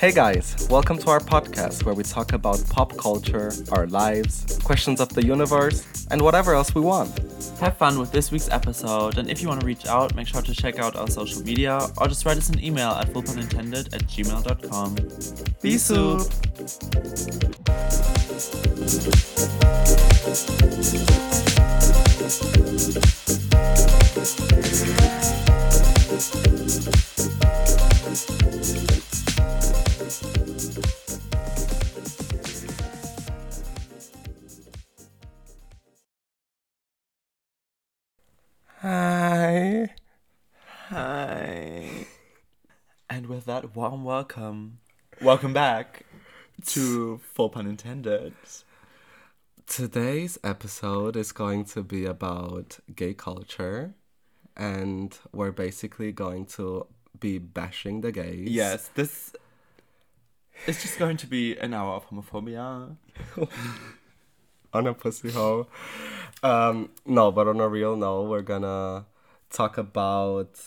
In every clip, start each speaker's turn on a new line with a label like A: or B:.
A: Hey guys, welcome to our podcast where we talk about pop culture, our lives, questions of the universe, and whatever else we want.
B: Have fun with this week's episode, and if you want to reach out, make sure to check out our social media or just write us an email at fullpunintended at gmail.com.
A: Be soup! Hi.
B: Hi. And with that warm welcome, welcome back to Full Pun Intended.
A: Today's episode is going to be about gay culture, and we're basically going to be bashing the gays.
B: Yes, this is just going to be an hour of homophobia.
A: on a pussy hole. Um, no, but on a real note, we're gonna talk about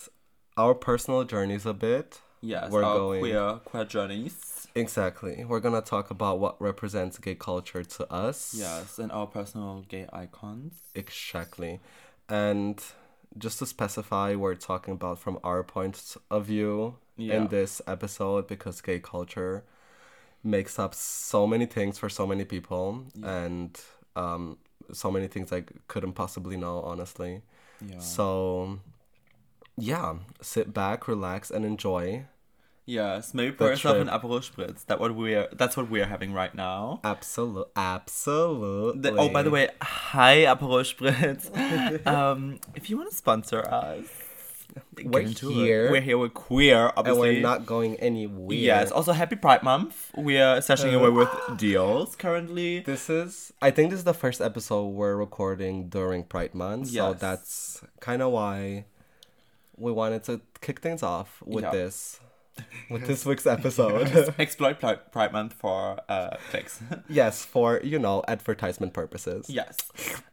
A: our personal journeys a bit.
B: Yes,
A: we're
B: our
A: going
B: queer queer journeys.
A: exactly. We're gonna talk about what represents gay culture to us.
B: Yes, and our personal gay icons.
A: exactly. And just to specify, we're talking about from our point of view
B: Yeah.
A: in this episode because gay culture makes up so many things for so many people and um, so many things I couldn't possibly know, honestly.
B: Yeah.
A: So, yeah, sit back, relax, and enjoy.
B: Yes, maybe pour yourself an. Aperol Spritz. That what we're that's what we're having right now.
A: Absolute, absolutely.
B: The- oh, by the way, hi Aperol Spritz. um, if you want to sponsor us,
A: We're
B: into it.
A: here.
B: We're here. We're queer,
A: and
B: obviously.
A: we're not going anywhere.
B: Yes. Also, happy Pride Month. We are seshing away uh, with deals currently.
A: This is, I think this is the first episode we're recording during Pride Month.
B: Yes.
A: So that's kind of why we wanted to kick things off with
B: Yeah.
A: this, with this week's episode.
B: Exploit Pride Month for uh, clicks.
A: yes, for, you know, advertisement purposes.
B: yes.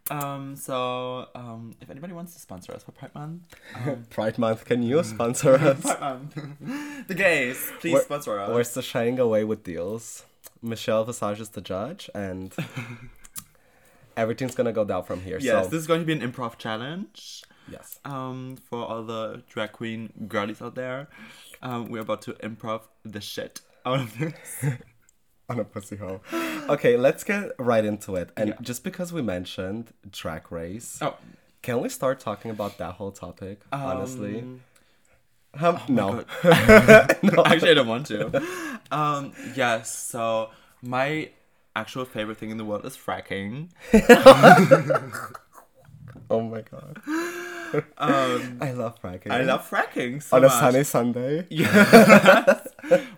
B: Um. So, um, if anybody wants to sponsor us for Pride Month, um,
A: Pride Month, can you sponsor us?
B: Pride Month, the gays, please
A: We're-
B: sponsor us.
A: We're still shying away with deals. Michelle Visage is the judge, and everything's gonna go down from here.
B: Yes,
A: so,
B: this is going to be an improv challenge.
A: yes.
B: Um, for all the drag queen girlies out there, um, we're about to improv the shit out of this.
A: on a pussy hole. Okay, let's get right into it. And
B: Yeah.
A: just because we mentioned Drag Race,
B: Oh,
A: can we start talking about that whole topic? honestly,
B: um,
A: um, no.
B: actually, I don't want to. Um, yes. So my actual favorite thing in the world is fracking.
A: Oh my god,
B: Um,
A: I love fracking.
B: I love fracking so
A: on a
B: much.
A: sunny Sunday.
B: Yes.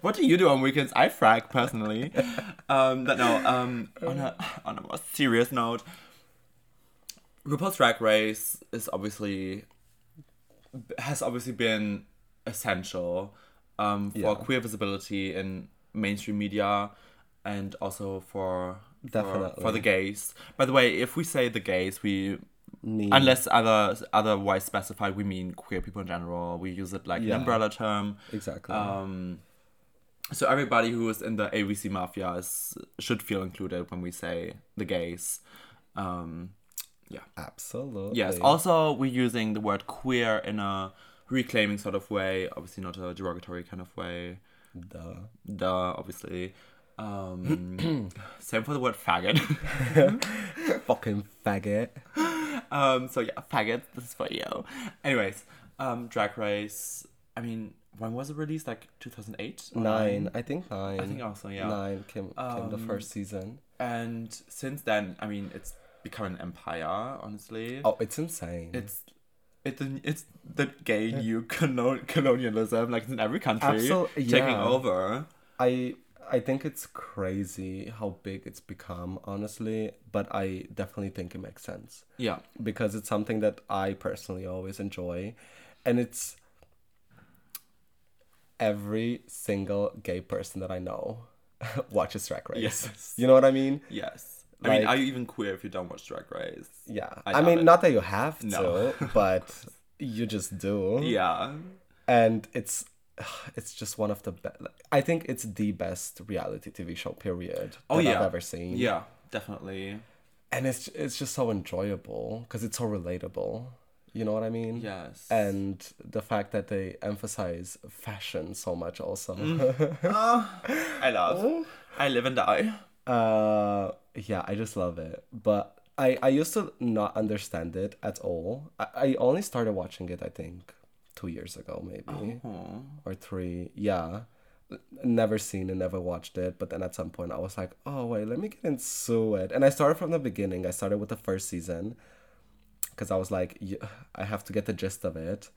B: what do you do on weekends? I frack personally. Um, but no. Um, on a on a more serious note, RuPaul's Drag Race is obviously has obviously been essential um, for
A: Yeah.
B: queer visibility in mainstream media and also for for,
A: Definitely.
B: for the gays. By the way, if we say the gays, we
A: Need-
B: unless other otherwise specified, we mean queer people in general. We use it like
A: Yeah.
B: an umbrella term.
A: exactly.
B: Um, so everybody who is in the AVC mafia is, should feel included when we say the gays. Um, yeah.
A: Absolutely.
B: yes. Also, we're using the word queer in a reclaiming sort of way. Obviously, not a derogatory kind of way.
A: Duh.
B: Duh. Obviously. Um, same for the word faggot.
A: Fucking faggot.
B: Um, so yeah, faggot. This is for you. Anyways, um, Drag Race. I mean, when was it released? Like 2008?
A: Nine. I think nine.
B: I think also yeah.
A: Nine came, came the
B: Um,
A: first season.
B: And since then, I mean, it's become an empire. Honestly,
A: Oh, it's insane.
B: it's it's the, it's the gay new colon- colonialism, like it's in every country
A: Absol-
B: taking over.
A: I I think it's crazy how big it's become, honestly, but I definitely think it makes sense
B: Yeah,
A: because it's something that I personally always enjoy and it's every single gay person that I know watches Drag Race.
B: Yes.
A: You know what I mean?
B: yes. I mean, are you even queer if you don't watch Drag Race?
A: Yeah.
B: I
A: I, mean,
B: it.
A: not that you have
B: No.
A: to, but you just do.
B: Yeah.
A: And it's it's just one of the best. I think it's the best reality TV show period
B: Oh
A: that
B: yeah.
A: I've ever seen.
B: Yeah, definitely.
A: and it's it's just so enjoyable because it's so relatable. You know what I mean?
B: Yes.
A: And the fact that they emphasize fashion so much also.
B: I love. I live and die.
A: uh, yeah, I just love it. But I I used to not understand it at all. I, I only started watching it I think two years ago maybe
B: Oh.
A: or three. Yeah. Never seen and never watched it, but then at some point I was like, oh wait, let me get into it. And I started from the beginning. I started with the first season because I was like, I have to get the gist of it.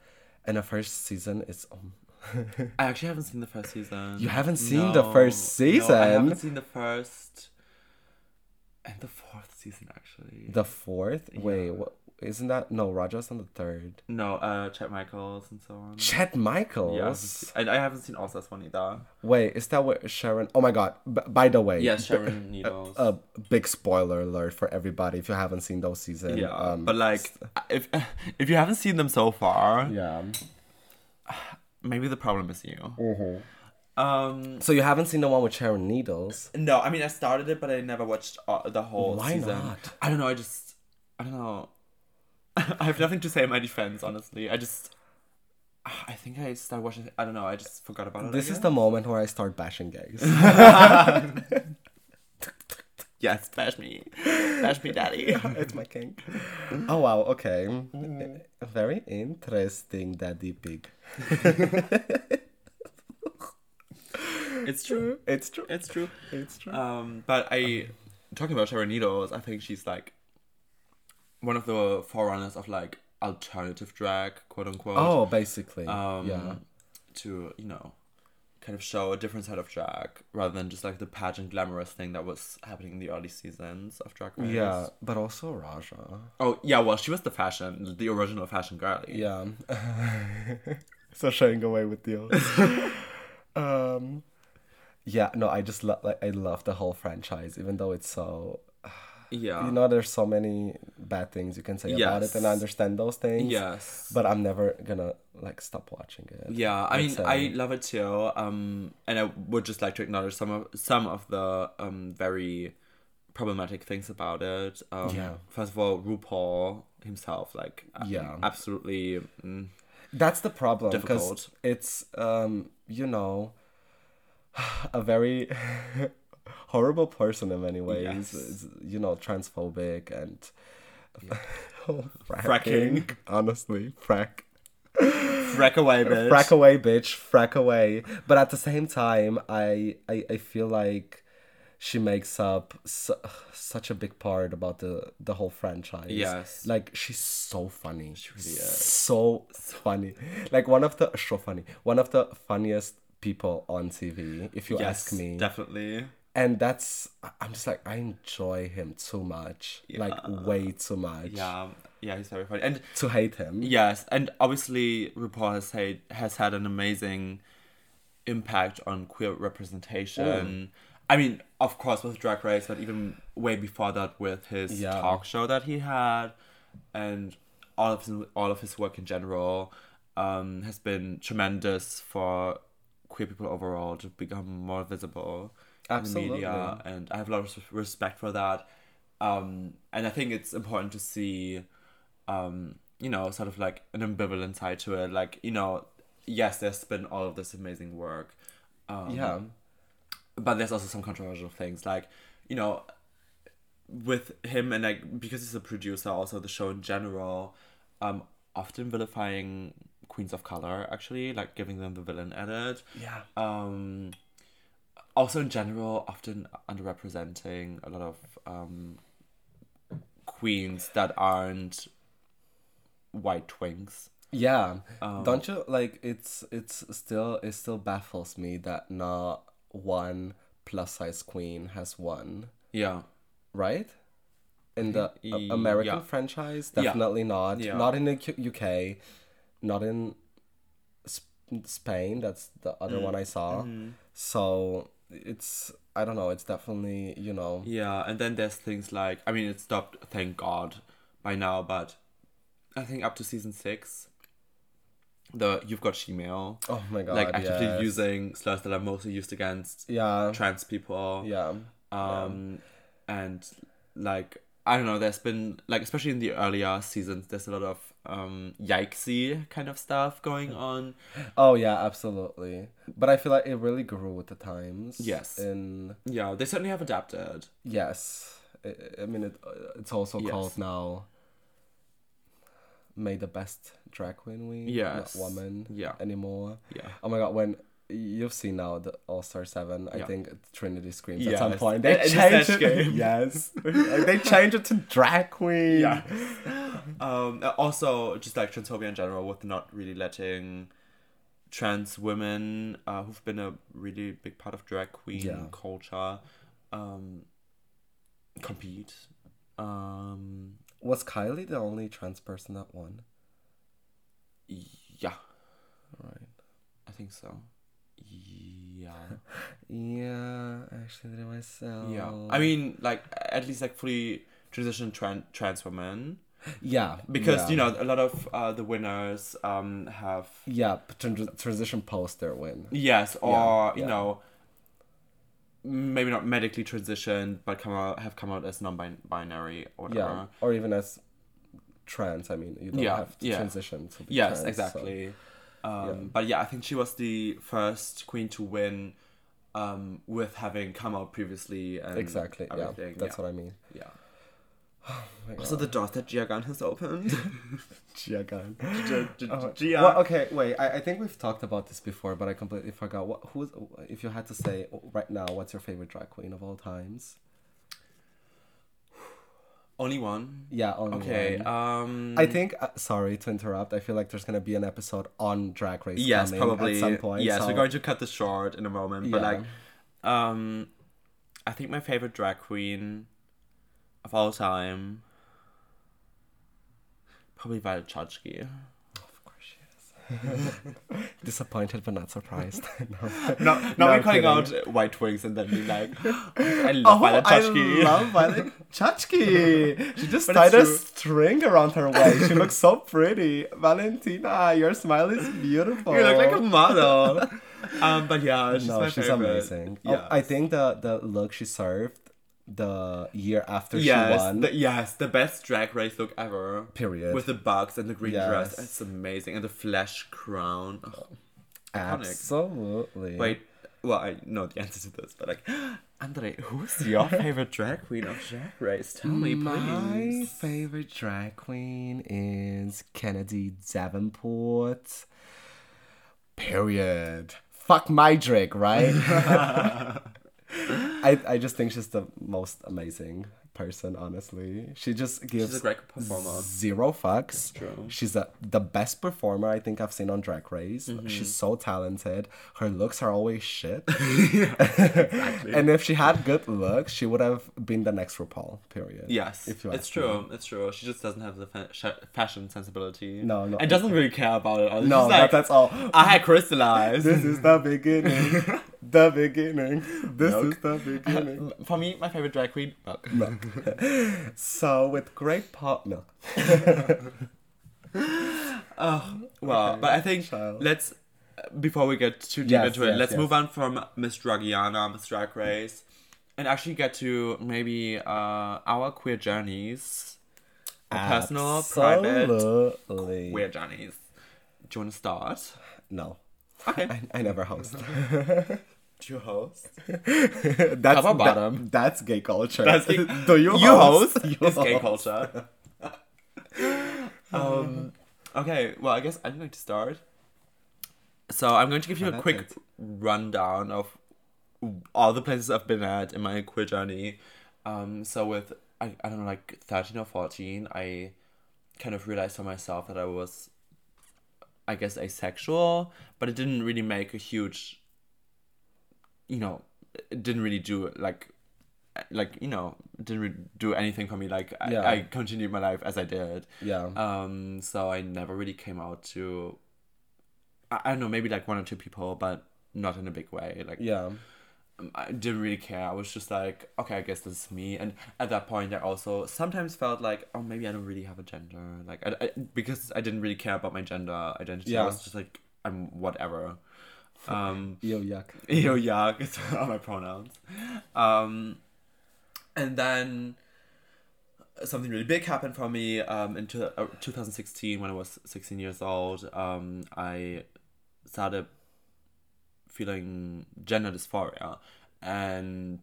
A: And the first season is um,
B: I actually haven't seen the first season.
A: You haven't seen the first
B: No, I haven't seen the first and the fourth season actually.
A: the fourth. Wait, what? Isn't that no? Raja's on the third.
B: no, uh, Chad Michaels and so on.
A: Chad Michaels.
B: Yeah, I haven't seen- and I haven't seen All Stars one either.
A: Wait, is that what Sharon? Oh my god! B- by the way,
B: Yes, Sharon Needles.
A: a big spoiler alert for everybody if you haven't seen those seasons.
B: yeah,
A: um,
B: but like, if if you haven't seen them so far,
A: yeah.
B: maybe the problem is you.
A: Mm-hmm.
B: Um,
A: So you haven't seen the one with Sharon Needles?
B: no, I mean I started it, but I never watched uh, the whole
A: Why
B: season.
A: not?
B: I don't know. I just, I don't know. I have nothing to say in my defense, honestly. I just, I think I started watching. I don't know. I just forgot about it.
A: This is the moment where I start bashing gays.
B: yes, bash me, bash me, daddy.
A: it's my king. Oh wow. Okay. Very interesting, Daddy Pig.
B: it's true.
A: It's true.
B: It's true.
A: It's true.
B: Um, but I talking about Sharon Needles, I think she's like one of the forerunners of like alternative drag, quote unquote.
A: Oh, basically.
B: um,
A: yeah.
B: To you know, kind of show a different side of drag rather than just like the pageant glamorous thing that was happening in the early seasons of Drag Race.
A: Yeah, but also Raja.
B: Oh yeah, well she was the fashion, the original fashion girly.
A: Yeah. so showing away with you. um, yeah. No, I just love. Like, I love the whole franchise, even though it's so.
B: Yeah.
A: You know, there's so many bad things you can say about it, and I understand those things.
B: Yes.
A: But I'm never gonna like stop watching it.
B: Yeah, I mean. I love it too. Um, and I would just like to acknowledge some of some of the um very problematic things about it. Um,
A: Yeah.
B: First of all, RuPaul himself, like,
A: Yeah.
B: absolutely. Mm,
A: That's the problem because it's um you know a very horrible person in many ways.
B: Yes.
A: It's, you know, transphobic and fracking.
B: Fracking.
A: Honestly, frack.
B: frack away, bitch.
A: Frack away, bitch. Frack away. But at the same time, I I, I feel like she makes up su- such a big part about the the whole franchise.
B: Yes.
A: Like she's so funny.
B: She really is.
A: So funny. Like one of the so funny. One of the funniest people on TV, if you
B: Yes,
A: ask me.
B: definitely.
A: And that's I'm just like I enjoy him too much. Like way too much.
B: Yeah, yeah, he's very funny. And
A: To hate him.
B: Yes, and obviously RuPaul has had has had an amazing impact on queer representation. I mean, of course, with Drag Race, but even way before that, with his
A: Yeah.
B: talk show that he had, and all of his, all of his work in general, um, has been tremendous for queer people overall to become more visible in the media,
A: Absolutely.
B: and I have a lot of respect for that. Um, and I think it's important to see um, you know, sort of like an ambivalent side to it. Like, you know, yes, there's been all of this amazing work. Um,
A: Yeah.
B: But there's also some controversial things. Like, you know, with him and like, because he's a producer, also the show in general, um, often vilifying queens of color, actually, like giving them the villain edit.
A: Yeah.
B: Um, also in general, often underrepresenting a lot of um, queens that aren't white twinks.
A: Yeah.
B: Um,
A: Don't you like it's it's still it still baffles me that not one plus size queen has won,
B: Yeah.
A: right? In the A- American
B: yeah.
A: franchise,
B: Yeah.
A: definitely not.
B: Yeah.
A: Not in the Q- UK, not in Sp- Spain. That's the other one I saw.
B: Mm-hmm.
A: So it's I don't know. It's definitely you know.
B: Yeah, and then there's things like I mean, it stopped, thank God, by now, but I think up to season six, the you've got she-mail.
A: Oh my god.
B: like actively
A: yes.
B: using slurs that are mostly used against
A: Yeah.
B: trans people.
A: Yeah.
B: Um, and like I don't know, there's been like especially in the earlier seasons, there's a lot of um yikesy kind of stuff going on.
A: Oh yeah, absolutely. But I feel like it really grew with the times.
B: Yes.
A: And
B: Yeah, they certainly have adapted.
A: yes, I, I mean it. It's also
B: Yes.
A: called now. May the best drag queen week.
B: Yes.
A: Not woman.
B: Yeah.
A: Anymore.
B: Yeah.
A: Oh my god, when you've seen now the All Star Seven, I
B: Yeah.
A: think Trinity screams at some point. They changed it. Yes. Like, they changed it to drag queen.
B: Yeah. um, also, just like transphobia in general, with not really letting trans women uh, who've been a really big part of drag queen
A: Yeah.
B: culture um, compete. Um,
A: Was Kylie the only trans person that won?
B: yeah,
A: Right.
B: I think so. Yeah.
A: Yeah, I actually did it myself.
B: Yeah. I mean, like, at least, like, fully transitioned tran- trans women.
A: Yeah,
B: Because,
A: yeah.
B: you know, a lot of uh, the winners um, have
A: yeah, transition post their win.
B: Yes, or
A: Yeah,
B: you
A: yeah.
B: know, maybe not medically transitioned, but come out have come out as non-binary or whatever.
A: Yeah, or even as trans. I mean, you don't have to transition to be
B: Yes,
A: trans, so-
B: exactly. Um,
A: yeah.
B: But yeah, I think she was the first queen to win, um, with having come out previously and
A: Exactly. Yeah, that's what I mean.
B: yeah.
A: Oh my
B: Also, the doors that Gia has opened.
A: Gia Gunn.
B: Gia- Gia-
A: Oh,
B: Gia.
A: well, okay, wait. I, I think we've talked about this before, but I completely forgot. What who's if you had to say right now, what's your favorite drag queen of all times?
B: Only one.
A: Yeah, only
B: Okay.
A: one.
B: Um.
A: I think. Uh, sorry to interrupt. I feel like there's gonna be an episode on Drag Race.
B: Yes,
A: coming
B: probably.
A: at some point.
B: yes,
A: so-
B: we're going to cut this short in a moment. But
A: Yeah.
B: like, um, I think my favorite drag queen of all time, probably Violet Chachki.
A: Of course she is. Disappointed but not surprised. no.
B: No,
A: No,
B: no,
A: I'm
B: I'm calling
A: kidding.
B: out white twinks and then being like, I love Violet Chachki.
A: Oh, I love Violet Chachki. She just
B: But
A: tied a
B: true.
A: string around her waist. She looks so pretty. Valentina, your smile is beautiful.
B: You look like a model. um, but yeah, she's
A: no,
B: my
A: she's
B: favorite.
A: amazing. Oh,
B: Yeah.
A: I think the the look she served the year after she
B: Yes,
A: won.
B: the, yes, the best drag race look ever.
A: period.
B: With the bugs and the green dress, it's amazing, and the flash crown. Iconic.
A: Absolutely.
B: Wait, well, I know the answer to this, but like, Andre, who's your favorite drag queen of Drag Race? Tell me, please.
A: My favorite drag queen is Kennedy Davenport. Period. Fuck my drag, right? I I just think she's the most amazing person, honestly. She just gives
B: She's a great performer.
A: zero fucks. She's a, the best performer I think I've seen on Drag Race.
B: Mm-hmm.
A: She's so talented. Her looks are always shit. and if she had good looks, she would have been the next RuPaul. Period.
B: Yes,
A: If you
B: it's true. It's true. She just doesn't have the fa- fashion sensibility.
A: No, no.
B: And doesn't really care about it.
A: No,
B: like,
A: that's all.
B: I had crystallized.
A: This is the beginning. the beginning. This
B: Milk.
A: is the beginning.
B: For me, my favorite drag queen, milk.
A: Milk. so with great partner.
B: Oh, well,
A: Okay,
B: but I think
A: child.
B: let's before we get too deep
A: Yes,
B: into it,
A: yes,
B: let's
A: yes.
B: move on from Miss Dragiana, Miss Drag Race, and actually get to maybe uh, our queer journeys, our personal, private queer journeys. Do you want to start?
A: No.
B: Okay.
A: I, I never host.
B: Do you host?
A: that's
B: Top or
A: that-
B: bottom?
A: that's gay culture.
B: That's gay-
A: Do you,
B: You host.
A: You
B: It's gay culture. um. Okay. Well, I guess I'm going to start. So I'm going to give you a quick
A: it.
B: rundown of all the places I've been at in my queer journey. Um. So with I, I don't know like thirteen or fourteen, I kind of realized for myself that I was, I guess, asexual, but it didn't really make a huge. You know, didn't really do like like you know didn't really do anything for me like I,
A: Yeah.
B: I continued my life as i did
A: Yeah.
B: um so i never really came out to I, I don't know maybe like one or two people but not in a big way like
A: yeah.
B: um, I didn't really care. I was just like, okay, I guess this is me. And at that point, I also sometimes felt like, oh, maybe I don't really have a gender. Like, I, I, because I didn't really care about my gender identity.
A: Yeah.
B: I was just like, I'm whatever. Um,
A: Yo, yuck.
B: yo, yuck, it's are my pronouns. Um, and then something really big happened for me um, in two, uh, 2016 when I was 16 years old. Um, I started feeling gender dysphoria. And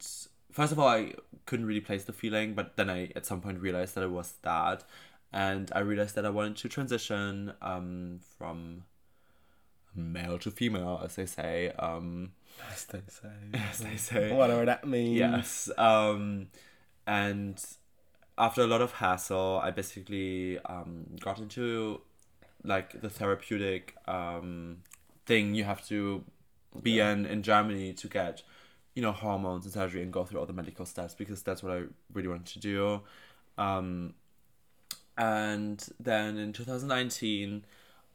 B: first of all, I couldn't really place the feeling, but then I at some point realized that it was that. And I realized that I wanted to transition um, from male to female, as they say. Um,
A: As they say.
B: as they say.
A: Whatever that means.
B: Yes. Um, and after a lot of hassle, I basically um, got into like the therapeutic um, thing you have to be in in Germany to get, you know, hormones and surgery and go through all the medical steps because that's what I really wanted to do. Um, and then in 2019,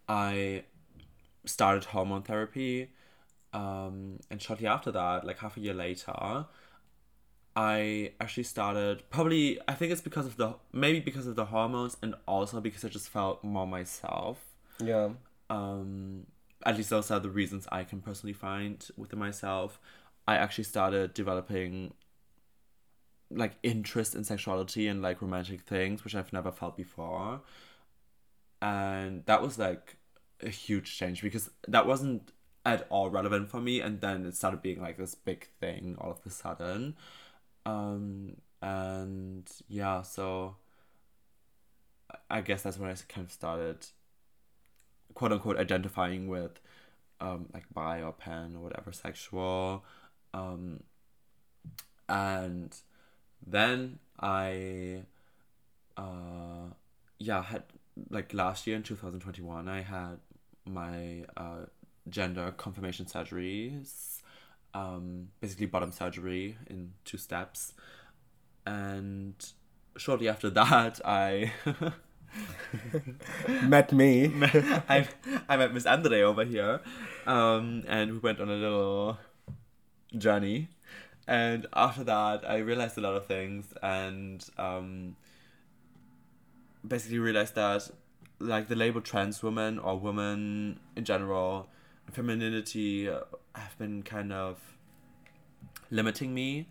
B: I started hormone therapy. Um, and shortly after that, like half a year later, I actually started probably I think it's because of the maybe because of the hormones and also because I just felt more myself.
A: Yeah.
B: Um, at least those are the reasons I can personally find within myself. I actually started developing like interest in sexuality and like romantic things, which I've never felt before. And that was like a huge change because that wasn't at all relevant for me and then it started being like this big thing all of a sudden. Um and yeah, so I guess that's when I kind of started quote unquote identifying with um like bi or pan or whatever sexual. Um and then I uh yeah had like last year in 2021 I had my uh gender confirmation surgeries um basically bottom surgery in two steps and shortly after that I
A: Met me.
B: I I met Miss Andre over here, um, and we went on a little journey. And after that, I realized a lot of things, and um, basically realized that, like the label trans woman or woman in general, femininity uh, have been kind of limiting me,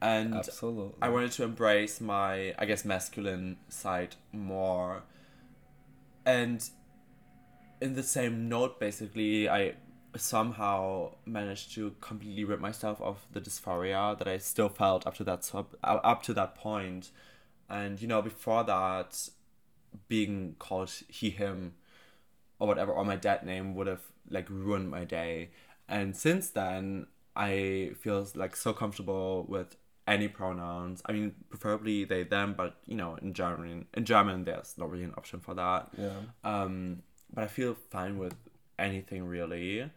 B: and
A: Absolutely.
B: I wanted to embrace my, I guess, masculine side more. And in the same note, basically, I somehow managed to completely rid myself of the dysphoria that I still felt up to that sub, up to that point. And you know, before that, being called he him or whatever, or my dead name would have like ruined my day. And since then, I feel like so comfortable with any pronouns. I mean, preferably they them, but you know, in German, in German, there's not really an option for that.
A: Yeah.
B: Um, but I feel fine with anything really.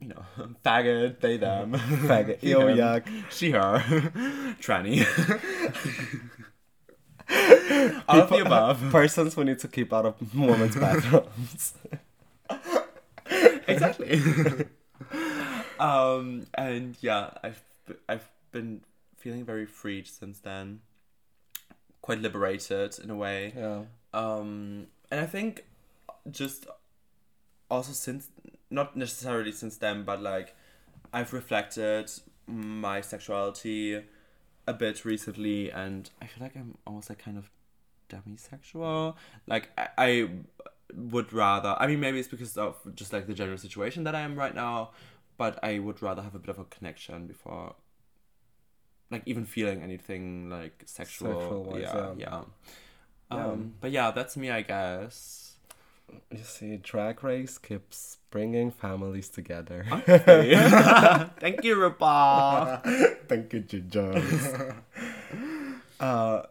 B: You know, faggot, they them,
A: Faggot.
B: he,
A: Yo, yuck.
B: she, her, tranny. All of the
A: People-
B: above.
A: Persons we need to keep out of women's bathrooms.
B: exactly. um, and yeah, I've I've been feeling very freed since then. Quite liberated in a way.
A: yeah.
B: Um, and I think just also since not necessarily since then, but like I've reflected my sexuality a bit recently, and I feel like I'm almost like kind of demisexual. Like I, I would rather. I mean, maybe it's because of just like the general situation that I am right now, but I would rather have a bit of a connection before. Like even feeling anything like sexual, yeah.
A: yeah.
B: Yeah. Um, but yeah, that's me, I guess.
A: You see, Drag Race keeps bringing families together.
B: Thank you, RuPaul.
A: Thank you, Jones. uh,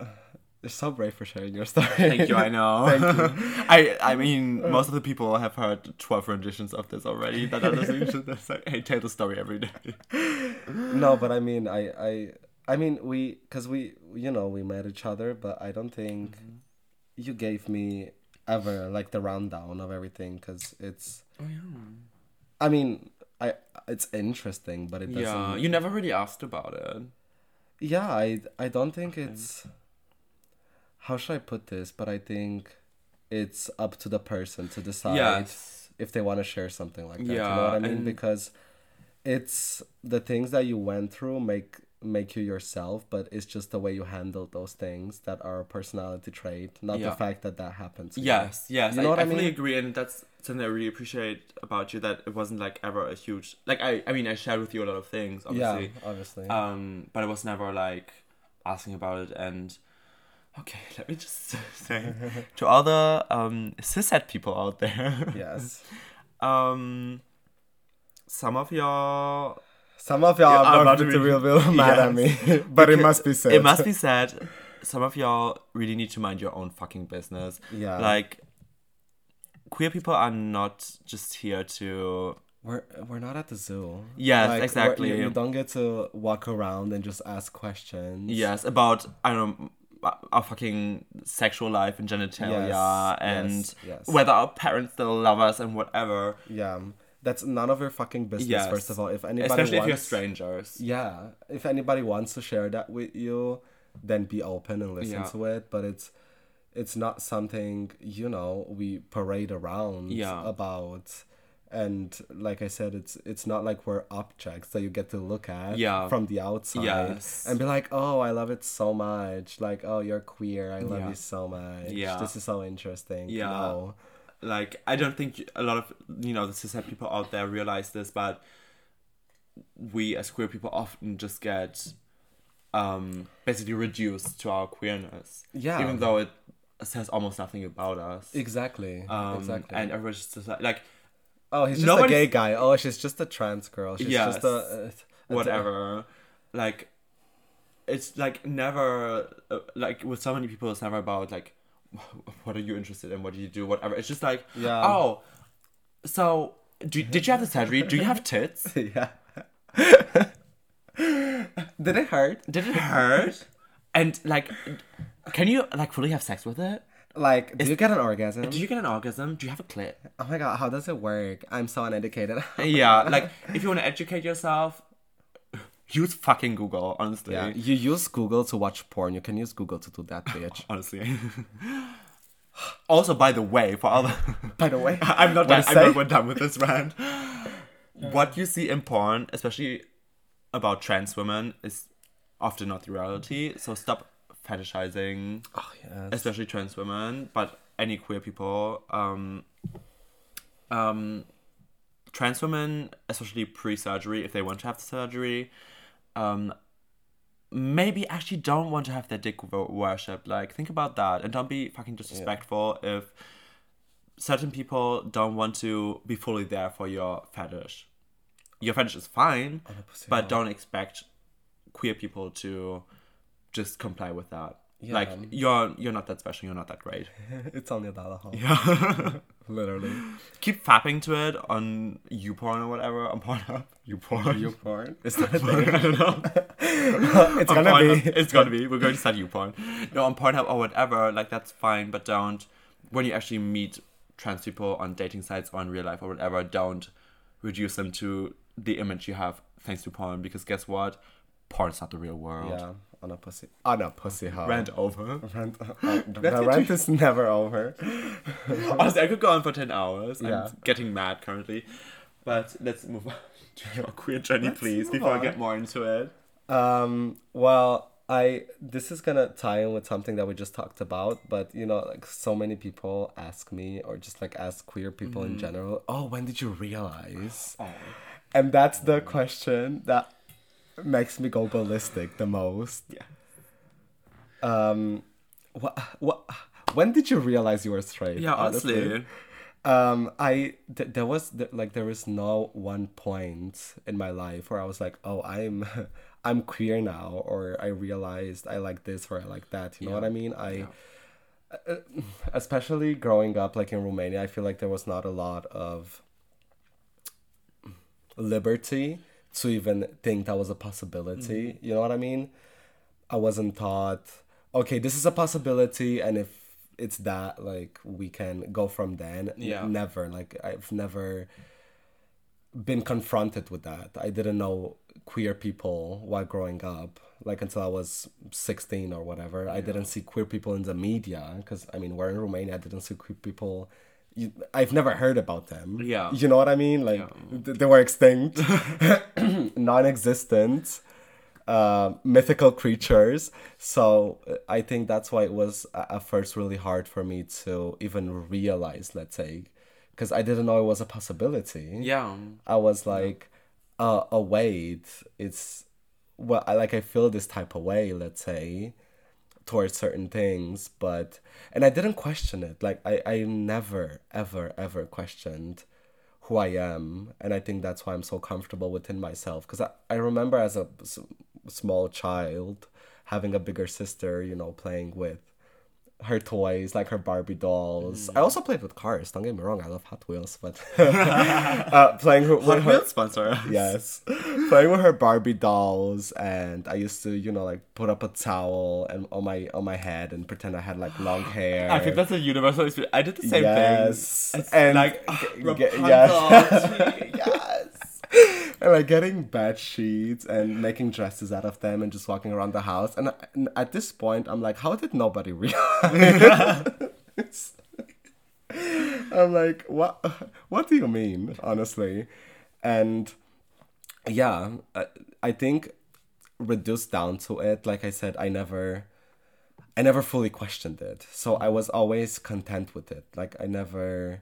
A: you're so brave for sharing your story.
B: Thank you, I know.
A: Thank you.
B: I I mean, most of the people have heard 12 renditions of this already that are listening to this. Like, hey, tell the story every day.
A: no, but I mean, I, I, I mean, we, cause we, you know, we met each other, but I don't think
B: Mm-hmm.
A: you gave me ever like the rundown of everything, cause it's.
B: Oh, yeah.
A: I mean, I it's interesting, but it doesn't.
B: Yeah, you never really asked about it.
A: Yeah, I I don't think it's. How should I put this? But I think it's up to the person to decide
B: Yes.
A: if they want to share something like that. Yeah, you know what I mean?
B: and-
A: Because it's the things that you went through make make you yourself, but it's just the way you handle those things that are a personality trait, not
B: Yeah.
A: the fact that that happens. you.
B: Yes, yes.
A: You know
B: I,
A: what I
B: I fully agree, and that's something I really appreciate about you. That it wasn't like ever a huge like I. I mean, I shared with you a lot of things, obviously.
A: Yeah, obviously.
B: Um, but it was never like asking about it. And okay, let me just say to all the um cishet people out there.
A: yes.
B: um, some of your
A: Some of y'all
B: Yeah,
A: are
B: about
A: about
B: to
A: to
B: read-
A: real, real mad at me, but it must be said.
B: it must be said. Some of y'all really need to mind your own fucking business.
A: Yeah.
B: Like, queer people are not just here to.
A: We're we're not at the zoo.
B: Yes,
A: we're-
B: exactly.
A: You, you don't get to walk around and just ask questions.
B: Yes, about I don't know our fucking sexual life and genitalia
A: Yes,
B: and
A: yes, yes.
B: whether our parents still love us and whatever.
A: Yeah. That's none of your fucking business.
B: Yes.
A: First of all, if anybody
B: Especially if
A: wants,
B: you're strangers.
A: Yeah, if anybody wants to share that with you, then be open and listen
B: Yeah.
A: to it. But it's it's not something you know we parade around
B: Yeah.
A: about. And like I said, it's it's not like we're objects that you get to look at
B: Yeah.
A: from the outside
B: Yes.
A: and be like, oh, I love it so much. Like, oh, you're queer. I love
B: Yeah.
A: you so much.
B: Yeah.
A: this is so interesting.
B: Yeah.
A: No.
B: Like I don't think a lot of you know the cishet people out there realize this, but we as queer people often just get um basically reduced to our queerness.
A: Yeah.
B: Even though it says almost nothing about us.
A: exactly,
B: Um,
A: exactly.
B: And everyone's just like, like
A: oh, he's just a gay guy. Oh, she's just a trans girl. She's
B: Yes.
A: just a
B: whatever like it's like never uh, like with so many people it's never about like what are you interested in what do you do whatever it's just like
A: Yeah.
B: oh so do, did you have the surgery do you have tits
A: yeah. Did it hurt?
B: did it hurt and like can you like fully have sex with it
A: Like, do you get an orgasm?
B: do you get an orgasm do you have a clit
A: oh my god, how does it work? I'm so uneducated.
B: yeah like if you want to educate yourself use fucking google honestly
A: yeah, you use Google to watch porn. You can use Google to do that, bitch.
B: honestly also by the way for all the
A: By the way,
B: I'm not done. I'm not done with this rant. what you see in porn, especially about trans women, is often not the reality. So stop fetishizing,
A: oh yes.
B: especially trans women, but any queer people. Um, um, trans women, especially pre-surgery, if they want to have the surgery, um, maybe actually don't want to have their dick wo- worshipped. Like, think about that, and don't be fucking disrespectful if certain people don't want to be fully there for your fetish. Your fetish is fine, but don't expect queer people to just comply with that.
A: Yeah.
B: Like you're you're not that special. You're not that great.
A: it's only a dollar.
B: Yeah.
A: Literally.
B: Keep fapping to it on YouPorn or whatever on Pornhub. YouPorn.
A: You porn? Is that a thing?
B: I don't know.
A: it's
B: On
A: gonna
B: Pornhub.
A: be.
B: It's gonna be. We're going to start YouPorn. No, on Pornhub or whatever. Like that's fine, but don't. When you actually meet trans people on dating sites or in real life or whatever, don't reduce them to the image you have thanks to porn. Because guess what? Porn's not the real world.
A: Yeah, on a pussy. On a pussy hole.
B: Rant over.
A: Rant. uh, the rant is never over.
B: Honestly, I could go on for 10 hours.
A: Yeah.
B: I'm getting mad currently. But let's move on to your queer journey,
A: Let's
B: please, before I get more into it.
A: Um, well, I this is gonna tie in with something that we just talked about, but you know, like so many people ask me, or just like ask queer people in general, oh, when did you realize?
B: Oh.
A: And that's the question that makes me go ballistic the most.
B: Yeah.
A: Um, what what? When did you realize you were straight?
B: Yeah, honestly.
A: um i th- there was th- like there was no one point in my life where i was like oh i'm i'm queer now or i realized i like this or i like that you know what i mean i uh, especially growing up like in romania i feel like there was not a lot of liberty to even think that was a possibility mm-hmm. you know what i mean i wasn't taught okay this is a possibility and if it's that like we can go from then
B: Yeah.
A: never like i've never been confronted with that. I didn't know queer people while growing up, like until I was 16 or whatever. I didn't see queer people in the media because, I mean, we're in Romania, I didn't see queer people. You, I've never heard about them.
B: Yeah.
A: You know what I mean? Like, th- they were extinct, non existent, uh, mythical creatures. So uh, I think that's why it was a- at first really hard for me to even realize, let's say, because I didn't know it was a possibility.
B: Yeah.
A: I was like, uh, oh wait, it's well, I like I feel this type of way, let's say, towards certain things, but and I didn't question it. Like I, I never, ever, ever questioned who I am, and I think that's why I'm so comfortable within myself. Because I, I remember as a s- small child having a bigger sister, you know, playing with her toys, like her Barbie dolls. I also played with cars. Don't get me wrong, I love Hot Wheels, but uh, playing with, with
B: Hot
A: her,
B: Wheels sponsor.
A: yes, playing with her Barbie dolls, and I used to, you know, like put up a towel and on my on my head and pretend I had like long hair.
B: I think that's a universal experience. I did the same
A: yes,
B: thing. It's
A: and
B: like Rapunzel,
A: yes.
B: yes.
A: And like getting bed sheets and making dresses out of them and just walking around the house. And, and at this point, I'm like, how did nobody realize? I'm like, what? What do you mean, honestly? And yeah, I, I think reduced down to it. Like I said, I never, I never fully questioned it. So I was always content with it. Like I never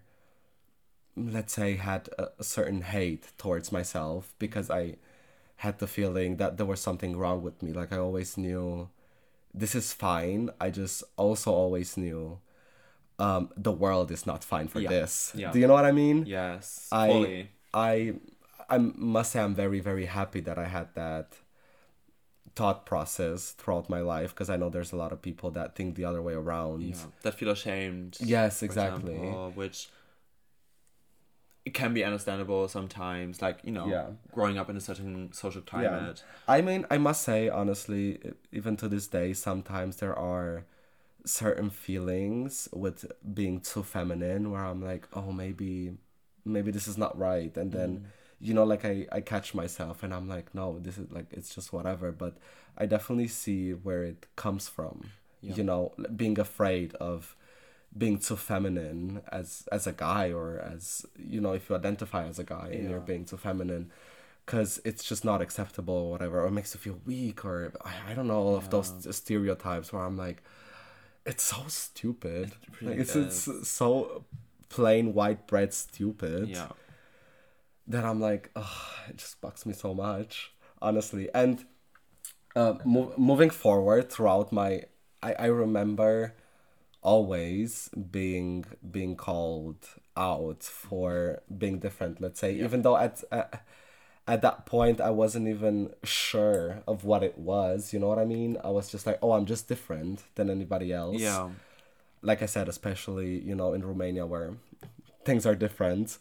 A: let's say had a, a certain hate towards myself because I had the feeling that there was something wrong with me. Like I always knew this is fine. I just also always knew um, the world is not fine for
B: Yeah.
A: this.
B: Yeah.
A: Do you know what I mean?
B: Yes.
A: I
B: fully.
A: I I must say I'm very very happy that I had that thought process throughout my life because I know there's a lot of people that think the other way around.
B: Yeah. That feel ashamed.
A: Yes, exactly.
B: example, which it can be understandable sometimes. Like you know,
A: Yeah.
B: growing up in a certain social climate.
A: I mean, I must say, honestly, even to this day, sometimes there are certain feelings with being too feminine where I'm like, oh, maybe, maybe this is not right. And then, mm. you know, like I, I catch myself and I'm like, no, this is like, it's just whatever. But I definitely see where it comes from, you know, being afraid of being too feminine as as a guy or as you know if you identify as a guy and you're being too feminine because it's just not acceptable or whatever or it makes you feel weak or i, I don't know all of those stereotypes where i'm like it's so stupid.
B: Really
A: like, it's, it's so plain white bread stupid
B: Yeah.
A: that i'm like oh, it just bugs me so much honestly. And uh, mo- moving forward throughout my I, I remember always being being called out for being different let's say. Even though at uh, at that point i wasn't even sure of what it was you know what i mean? I was just like oh i'm just different than anybody else.
B: Yeah.
A: like I said, especially you know in Romania where things are different,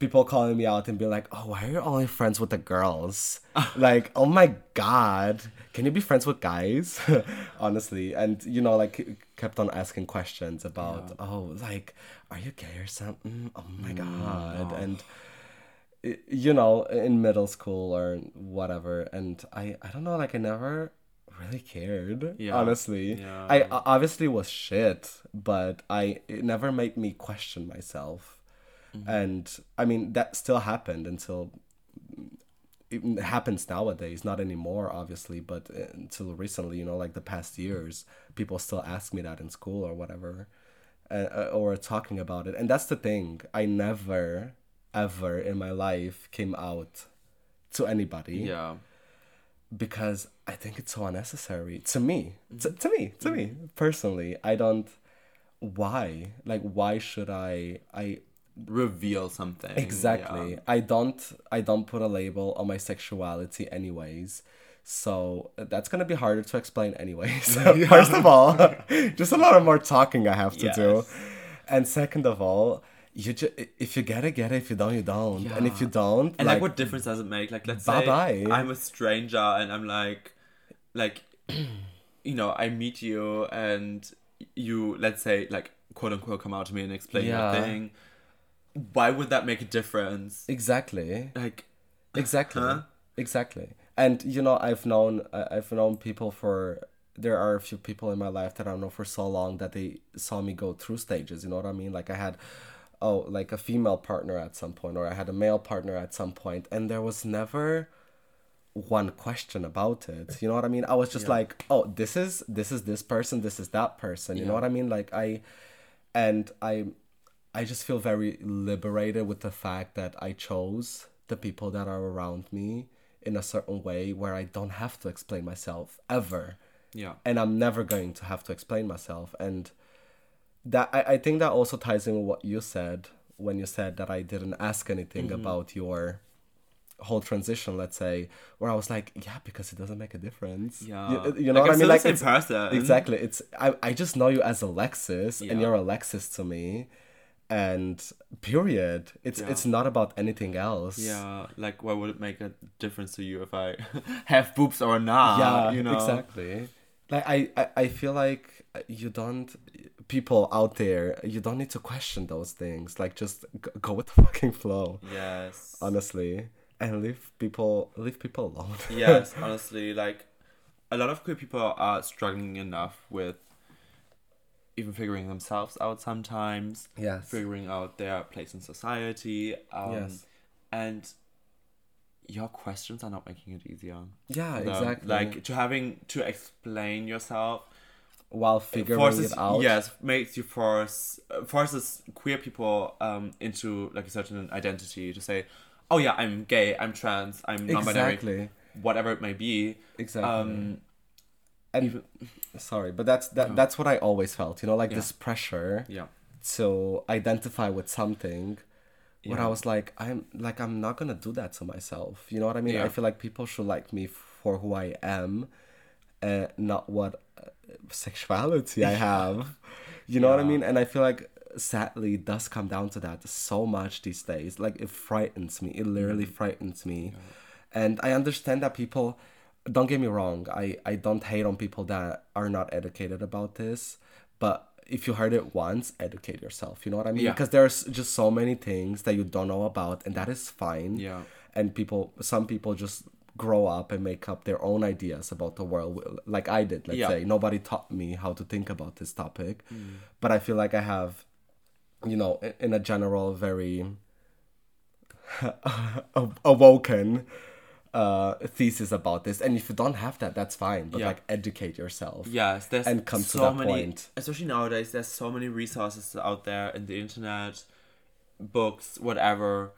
A: people calling me out and be like, "Oh, why are you only friends with the girls?" like, "Oh my god, can you be friends with guys?" Honestly, and you know, like kept on asking questions about, "Oh, like, are you gay or something?" Oh my mm. god, oh. and you know in middle school or whatever and i i don't know like i never really cared
B: Yeah.
A: honestly
B: Yeah.
A: i obviously was shit but i it never made me question myself
B: Mm-hmm.
A: and i mean that still happened until it happens nowadays not anymore obviously but uh, until recently you know like the past years people still ask me that in school or whatever uh, or talking about it. And that's the thing. I never ever in my life came out to anybody
B: Yeah.
A: because i think it's so unnecessary to me. To, to me to me personally. I don't why? Like why should i i
B: Reveal something.
A: Exactly.
B: Yeah.
A: I don't I don't put a label on my sexuality anyways. So that's gonna be harder to explain anyways. First of all, just a lot of more talking I have to do. And second of all, you just if you get it, get it. If you don't, you don't. And if you don't,
B: And like, what difference does it make? Like, let's say
A: Bye-bye.
B: I'm a stranger and I'm like, like, you know, I meet you and you, let's say, like, quote unquote, come out to me and explain
A: Yeah.
B: your thing. Why would that make a difference?
A: Exactly.
B: Like,
A: Exactly.
B: Huh?
A: Exactly. And you know, I've known I've known people for there are a few people in my life that I know for so long that they saw me go through stages, you know what I mean? Like I had oh, like a female partner at some point or I had a male partner at some point and there was never one question about it. You know what I mean? I was just
B: Yeah.
A: like, "Oh, this is this is this person, this is that person." You know what I mean? Like I and I I just feel very liberated with the fact that I chose the people that are around me in a certain way where I don't have to explain myself ever.
B: yeah.
A: And I'm never going to have to explain myself. And that I, I think that also ties in with what you said when you said that I didn't ask anything
B: Mm-hmm.
A: about your whole transition, let's say, where I was like, yeah, because it doesn't make a difference.
B: Yeah.
A: You, you know
B: Like,
A: what I mean? Like it's,
B: person.
A: Exactly. It's I, I just know you as Alexis and you're Alexis to me. And period. It's
B: Yeah.
A: it's not about anything else.
B: Yeah, like why would it make a difference to you if I have boobs or not?
A: yeah,
B: you know.
A: exactly. Like I, I, I feel like you don't people out there you don't need to question those things. Like just go with the fucking flow,
B: Yes.
A: honestly, and leave people leave people alone.
B: yes, honestly, like a lot of queer people are struggling enough with even figuring themselves out sometimes,
A: yes.
B: figuring out their place in society. Um,
A: Yes.
B: And your questions are not making it easier.
A: Yeah, exactly.
B: Like to having to explain yourself
A: while figuring
B: forces
A: it out.
B: yes makes you force forces queer people um into like a certain identity to say oh yeah i'm gay i'm trans i'm non-binary
A: Exactly.
B: whatever it may be
A: Exactly.
B: um
A: and sorry, but that's that, that's what I always felt. You know, like
B: Yeah.
A: this pressure
B: yeah
A: to identify with something. Where I was like, I'm like I'm not gonna do that to myself. You know what I mean?
B: Yeah.
A: I feel like people should like me for who I am, and not what uh, sexuality I have. you know what I mean? And I feel like sadly it does come down to that so much these days. Like it frightens me. It literally
B: Mm-hmm.
A: frightens me. And I understand that people don't get me wrong, I, I don't hate on people that are not educated about this, but if you heard it once, educate yourself. You know what I mean?
B: Yeah.
A: Because there's just so many things that you don't know about, and that is fine.
B: Yeah.
A: And people, some people just grow up and make up their own ideas about the world, like I did. Let's
B: Yeah.
A: say nobody taught me how to think about this topic, mm. but I feel like I have, you know, in a general, very awoken uh thesis about this and if you don't have that that's fine but
B: Yeah.
A: like educate yourself
B: yes there's
A: And come to
B: so
A: that
B: many
A: point.
B: especially nowadays there's so many resources out there in the internet books whatever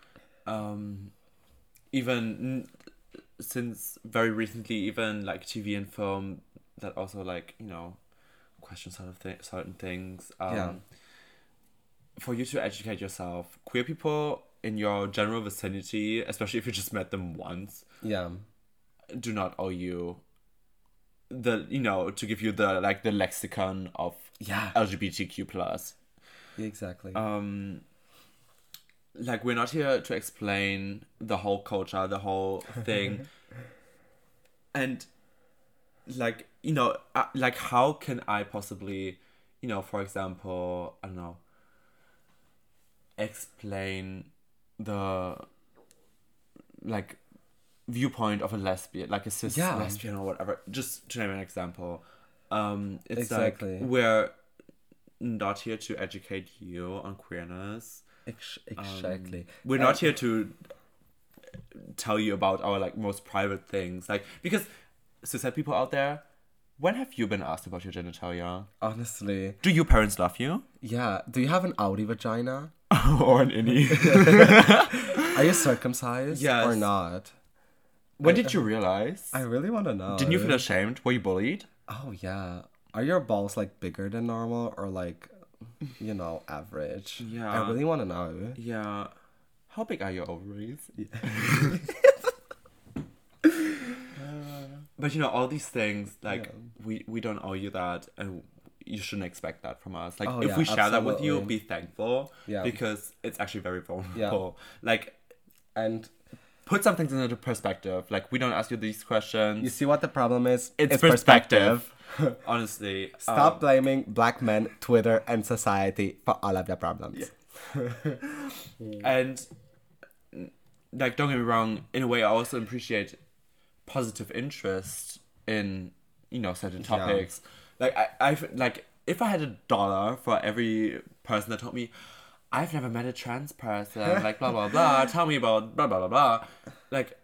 B: um even since very recently even like tv and film that also like you know question sort of th- certain things um
A: Yeah.
B: for you to educate yourself queer people in your general vicinity especially if you just met them once
A: yeah.
B: do not owe you the you know to give you the like the lexicon of
A: yeah.
B: Lgbtq plus.
A: Exactly.
B: Um like we're not here to explain the whole culture the whole thing. And like you know uh, like how can i possibly you know for example i don't know explain the like viewpoint of a lesbian like a cis
A: Yeah.
B: lesbian or whatever just to name an example. Um it's
A: Exactly.
B: like we're not here to educate you on queerness.
A: Ex- exactly.
B: we're not here to tell you about our like most private things. Like because cishet people out there when have you been asked about your genitalia?
A: Honestly.
B: Do your parents love you?
A: Yeah. Do you have an outie vagina
B: or an innie
A: are you circumcised
B: Yes.
A: or not?
B: When did you realize?
A: I really want to know.
B: Didn't you feel ashamed? Were you bullied?
A: Oh yeah. Are your balls like bigger than normal or like you know average?
B: Yeah.
A: i really want to know.
B: Yeah. How big are your ovaries? But you know all these things like
A: Yeah.
B: we we don't owe you that and you shouldn't expect that from us. Like
A: Oh,
B: if
A: yeah,
B: we share that with you be thankful
A: Yeah.
B: because it's actually very vulnerable. Yeah. like
A: and
B: put some things into perspective. Like we don't ask you these questions.
A: You see what the problem is?
B: It's, perspective, honestly
A: Stop
B: um,
A: blaming black men, Twitter, and society for all of your problems.
B: and like don't get me wrong in a way i also appreciate positive interest in you know certain topics like i i like if i had a dollar for every person that told me i've never met a trans person like blah blah blah tell me about blah blah blah blah. Like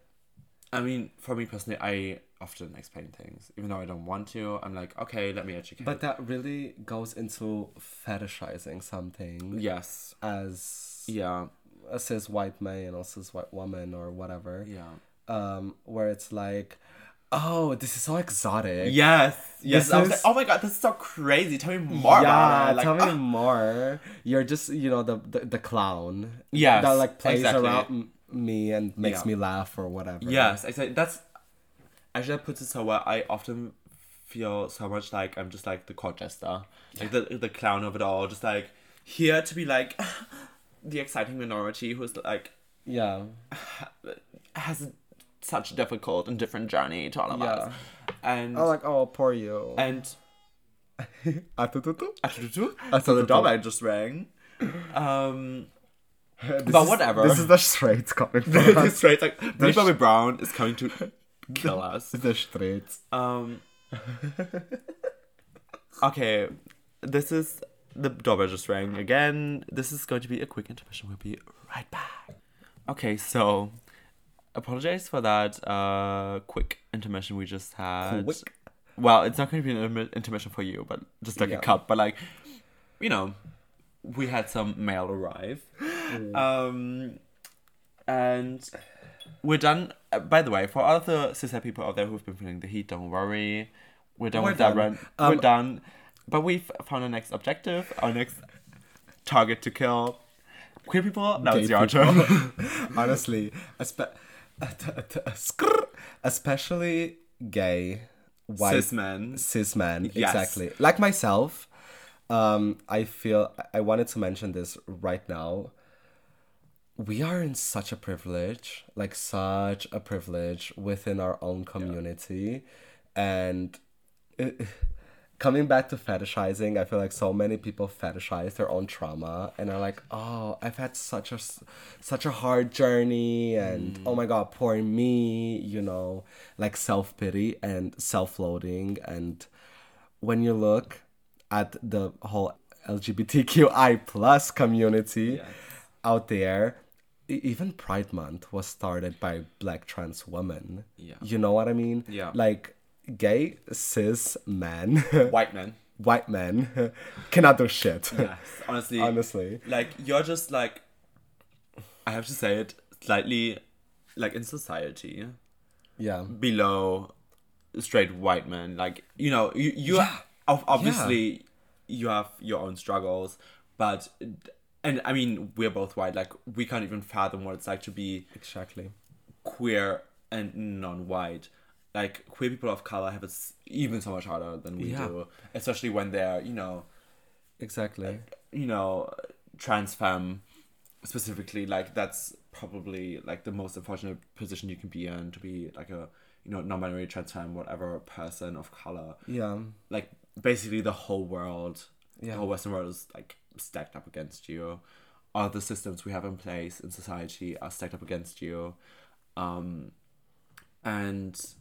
B: i mean for me personally i often explain things. Even though i don't want to i'm like okay let me educate.
A: But that really goes into fetishizing something
B: yes.
A: as
B: yeah.
A: a cis white man or cis white woman or whatever.
B: yeah.
A: Um, where it's like, oh, this is so exotic.
B: Yes, yes.
A: This
B: I was
A: is-
B: like, oh my god, this is so crazy. Tell me more
A: yeah.
B: Like,
A: tell me
B: ah.
A: more. You're just, you know, the the, the clown.
B: Yeah,
A: that like plays
B: exactly.
A: around m- me and makes
B: Yeah.
A: me laugh or whatever.
B: Yes, exactly. That's actually that puts it so well. I often feel so much like I'm just like the court jester, like the the clown of it all, just like here to be like the exciting minority who's like
A: yeah,
B: has such a difficult and different journey to all of us, and
A: I'm like, oh, poor you.
B: and so the doorbell just rang. Um,
A: This
B: But
A: is-
B: whatever.
A: This is the straight coming from.
B: straight like Billy Bobby Brown is coming to kill us.
A: the straight.
B: Um. Okay, this is the doorbell just rang again. This is going to be a quick intermission. We'll be right back. Okay, so apologize for that uh quick intermission we just had.
A: Quick.
B: Well, it's not going to be an intermission for you, but just like
A: Yeah.
B: a cut. But like, you know, we had some mail arrive. Um, and we're done. Uh, by the way, for all of the cishet people out there who've been feeling the heat, don't worry. We're done
A: We're
B: with that
A: done.
B: run.
A: Um,
B: we're done. But we've found our next objective, our next target to kill. Queer people, now it's your turn.
A: Honestly, espe- skrr, especially gay, white,
B: Cis men.
A: cis men.
B: Yes.
A: Exactly. Like myself, um, I feel I wanted to mention this right now. We are in such a privilege, like such a privilege within our own community, and it, coming back to fetishizing, I feel like so many people fetishize their own trauma and are like, "Oh, I've had such a such a hard journey and mm. oh my god, poor me," you know, like self-pity and self-loathing and when you look at the whole LGBTQI plus community
B: Yes.
A: out there, even Pride Month was started by black trans women.
B: Yeah.
A: You know what I mean?
B: Yeah.
A: Like gay cis men,
B: White men.
A: white men cannot do shit.
B: Yes, honestly.
A: Honestly.
B: Like, you're just like, I have to say it, slightly, like in society,
A: Yeah.
B: below straight white men. Like, you know, you, you ob- obviously, you have your own struggles, but, and I mean, we're both white. Like, we can't even fathom what it's like to be
A: Exactly.
B: queer and non-white like queer people of color have it even so much harder than we
A: Yeah.
B: do especially when they're you know
A: Exactly.
B: you know trans femme specifically like that's probably like the most unfortunate position you can be in to be like a you know non-binary trans femme whatever person of color
A: Yeah.
B: like basically the whole world
A: Yeah.
B: the whole western world is like stacked up against you all the systems we have in place in society are stacked up against you um and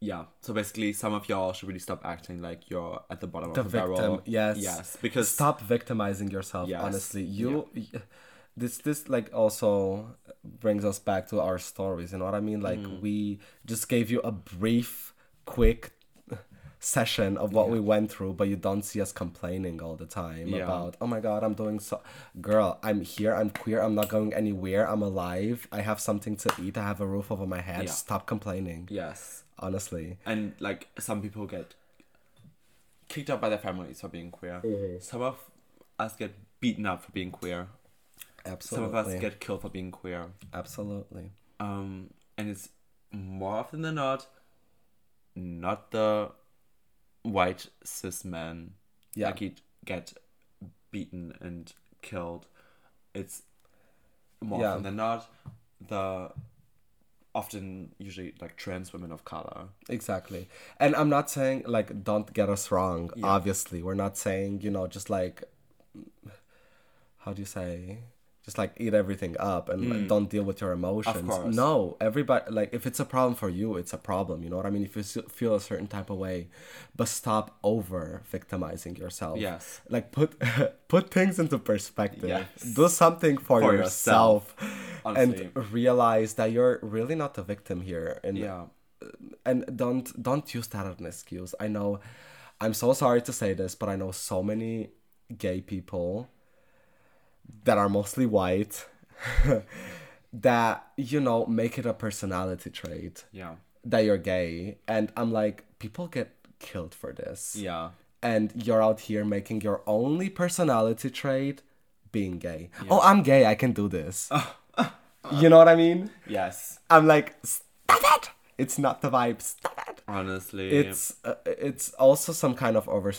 B: yeah so basically some of y'all should really stop acting like you're at the bottom
A: The
B: of the
A: victim.
B: barrel
A: Yes.
B: yes because
A: stop victimizing yourself
B: Yes.
A: honestly you this this like also brings us back to our stories you know what i mean like
B: Mm.
A: we just gave you a brief quick session of what we went through but you don't see us complaining all the time
B: Yeah.
A: about oh my god i'm doing so girl i'm here i'm queer i'm not going anywhere i'm alive i have something to eat i have a roof over my head
B: Yeah.
A: stop complaining
B: yes
A: honestly.
B: And like some people get kicked out by their families for being queer. Some of us get beaten up for being queer.
A: Absolutely.
B: some of us get killed for being queer.
A: Absolutely.
B: Um and it's more often than not not the white cis men
A: Yeah.
B: that get, get beaten and killed. It's more
A: Yeah.
B: often than not the often usually like trans women of color
A: Exactly. And I'm not saying like don't get us wrong.
B: Yeah.
A: Obviously, we're not saying, you know, just like how do you say just like eat everything up and like, mm. don't deal with your emotions. No, everybody like if it's a problem for you, it's a problem. You know what I mean? If you feel a certain type of way, but stop over victimizing yourself.
B: Yes.
A: Like put put things into perspective.
B: Yes.
A: Do something for,
B: For
A: yourself,
B: Honestly.
A: and realize that you're really not the victim here. And
B: Yeah.
A: and don't don't use that as an excuse. I know I'm so sorry to say this, but I know so many gay people that are mostly white that you know make it a personality trait
B: Yeah.
A: that you're gay and I'm like people get killed for this.
B: Yeah.
A: And you're out here making your only personality trait being gay. Oh, I'm gay, I can do this. you know what I mean?
B: Yes.
A: I'm like stop it. It's not the vibe. Stop it
B: Honestly.
A: it's uh, it's also some kind of over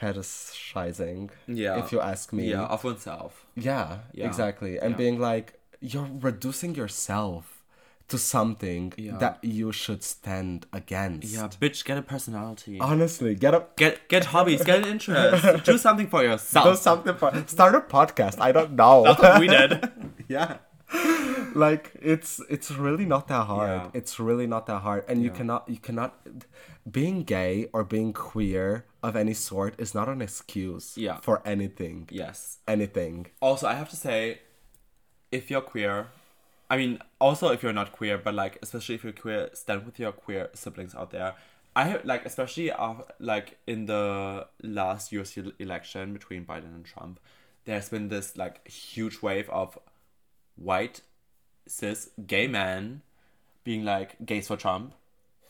A: fetishizing
B: yeah.
A: if you ask me
B: Yeah, of oneself.
A: yeah,
B: Yeah.
A: exactly and
B: Yeah.
A: being like you're reducing yourself to something
B: Yeah.
A: that you should stand against
B: Yeah, bitch, get a personality.
A: honestly get up
B: Get get hobbies, get an interest. Do something for yourself.
A: do something for start a podcast i don't know
B: That's what we did.
A: yeah like it's it's really not that hard
B: Yeah.
A: it's really not that hard and you cannot you cannot being gay or being queer of any sort is not an excuse
B: Yeah.
A: for anything
B: yes.
A: anything
B: Also, I have to say, if you're queer, I mean, also if you're not queer, but like especially if you're queer, stand with your queer siblings out there. I have like especially uh, like in the last U.S. election between Biden and Trump, there's been this like huge wave of white cis gay men being like gays for Trump.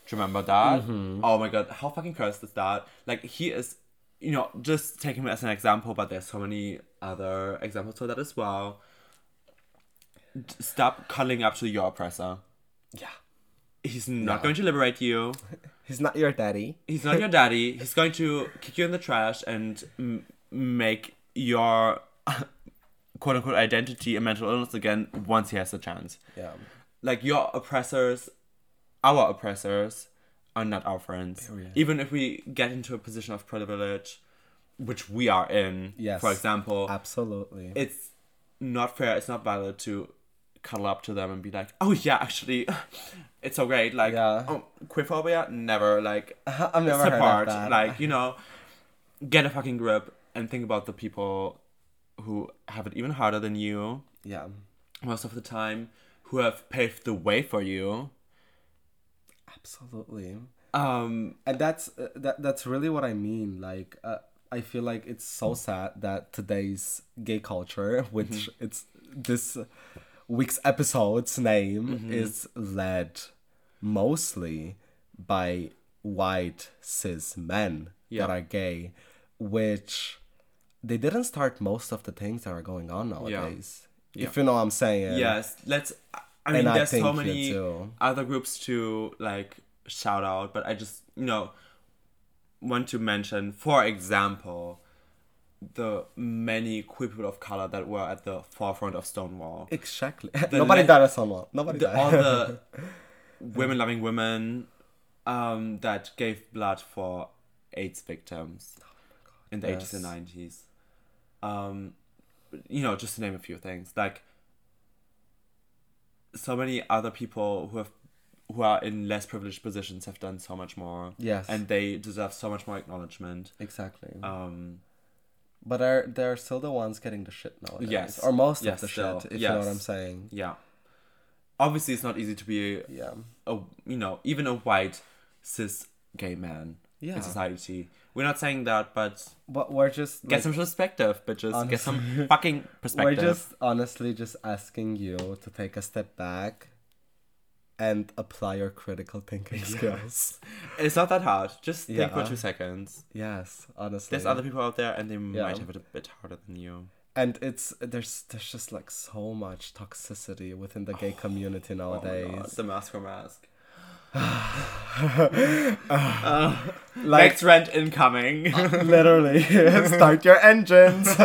B: Do you remember that? Mm-hmm. Oh my god, how fucking cursed is that? Like he is, you know, just taking him as an example, but there's so many other examples for that as well. Stop cuddling up to your oppressor.
A: yeah
B: He's not
A: Yeah.
B: going to liberate you.
A: he's not your daddy
B: He's not your daddy. He's going to kick you in the trash and m- make your quote unquote identity and mental illness again once he has the chance.
A: yeah
B: like your oppressors, our oppressors, are not our friends.
A: Period.
B: Even if we get into a position of privilege, which we are in,
A: Yes.
B: for example,
A: absolutely
B: it's not fair. It's not valid to cuddle up to them and be like, "Oh yeah, actually, it's so great." Like,
A: Yeah.
B: oh, queerphobia, never. Like,
A: i've never heard
B: support.
A: of that
B: Like, you know, get a fucking grip and think about the people who have it even harder than you
A: yeah
B: most of the time who have paved the way for you.
A: absolutely
B: Um,
A: and that's uh, that that's really what I mean. Like, uh, I feel like it's so sad that today's gay culture, which it's this week's episode's name is led mostly by white cis men
B: Yeah.
A: that are gay, which they didn't start most of the things that are going on nowadays. If you know what I'm saying.
B: yes, let's. I mean,
A: And
B: there's
A: think
B: so many other groups to like shout out, but I just you know want to mention, for example, the many queer people of color that were at the forefront of Stonewall.
A: Exactly. Nobody
B: le-
A: died at Stonewall. Nobody
B: the,
A: died.
B: all the women loving women um, that gave blood for AIDS victims in the 80s and 90s. Um, you know, just to name a few things. Like, so many other people who have who are in less privileged positions have done so much more.
A: Yes.
B: And they deserve so much more acknowledgement.
A: exactly.
B: Um,
A: But they're they're still the ones getting the shit nowadays.
B: Yes.
A: Or most
B: Yes,
A: of the
B: still.
A: shit, if you know what I'm saying.
B: yeah. Obviously, it's not easy to be
A: Yeah.
B: a you know even a white cis gay man
A: Yeah.
B: in society. We're not saying that, but
A: But we're just
B: get
A: like,
B: some perspective, But bitches. Get some
A: Honestly.
B: fucking
A: we're
B: perspective.
A: just honestly just asking you to take a step back and apply your critical thinking skills.
B: It's not that hard. Just think for two seconds.
A: Yes, honestly.
B: There's other people out there, and they
A: Yeah.
B: might have it a bit harder than you.
A: and it's there's there's just like so much toxicity within the gay community
B: Oh God,
A: nowadays.
B: the masc for masc.
A: like
B: Next rent incoming.
A: literally start your engines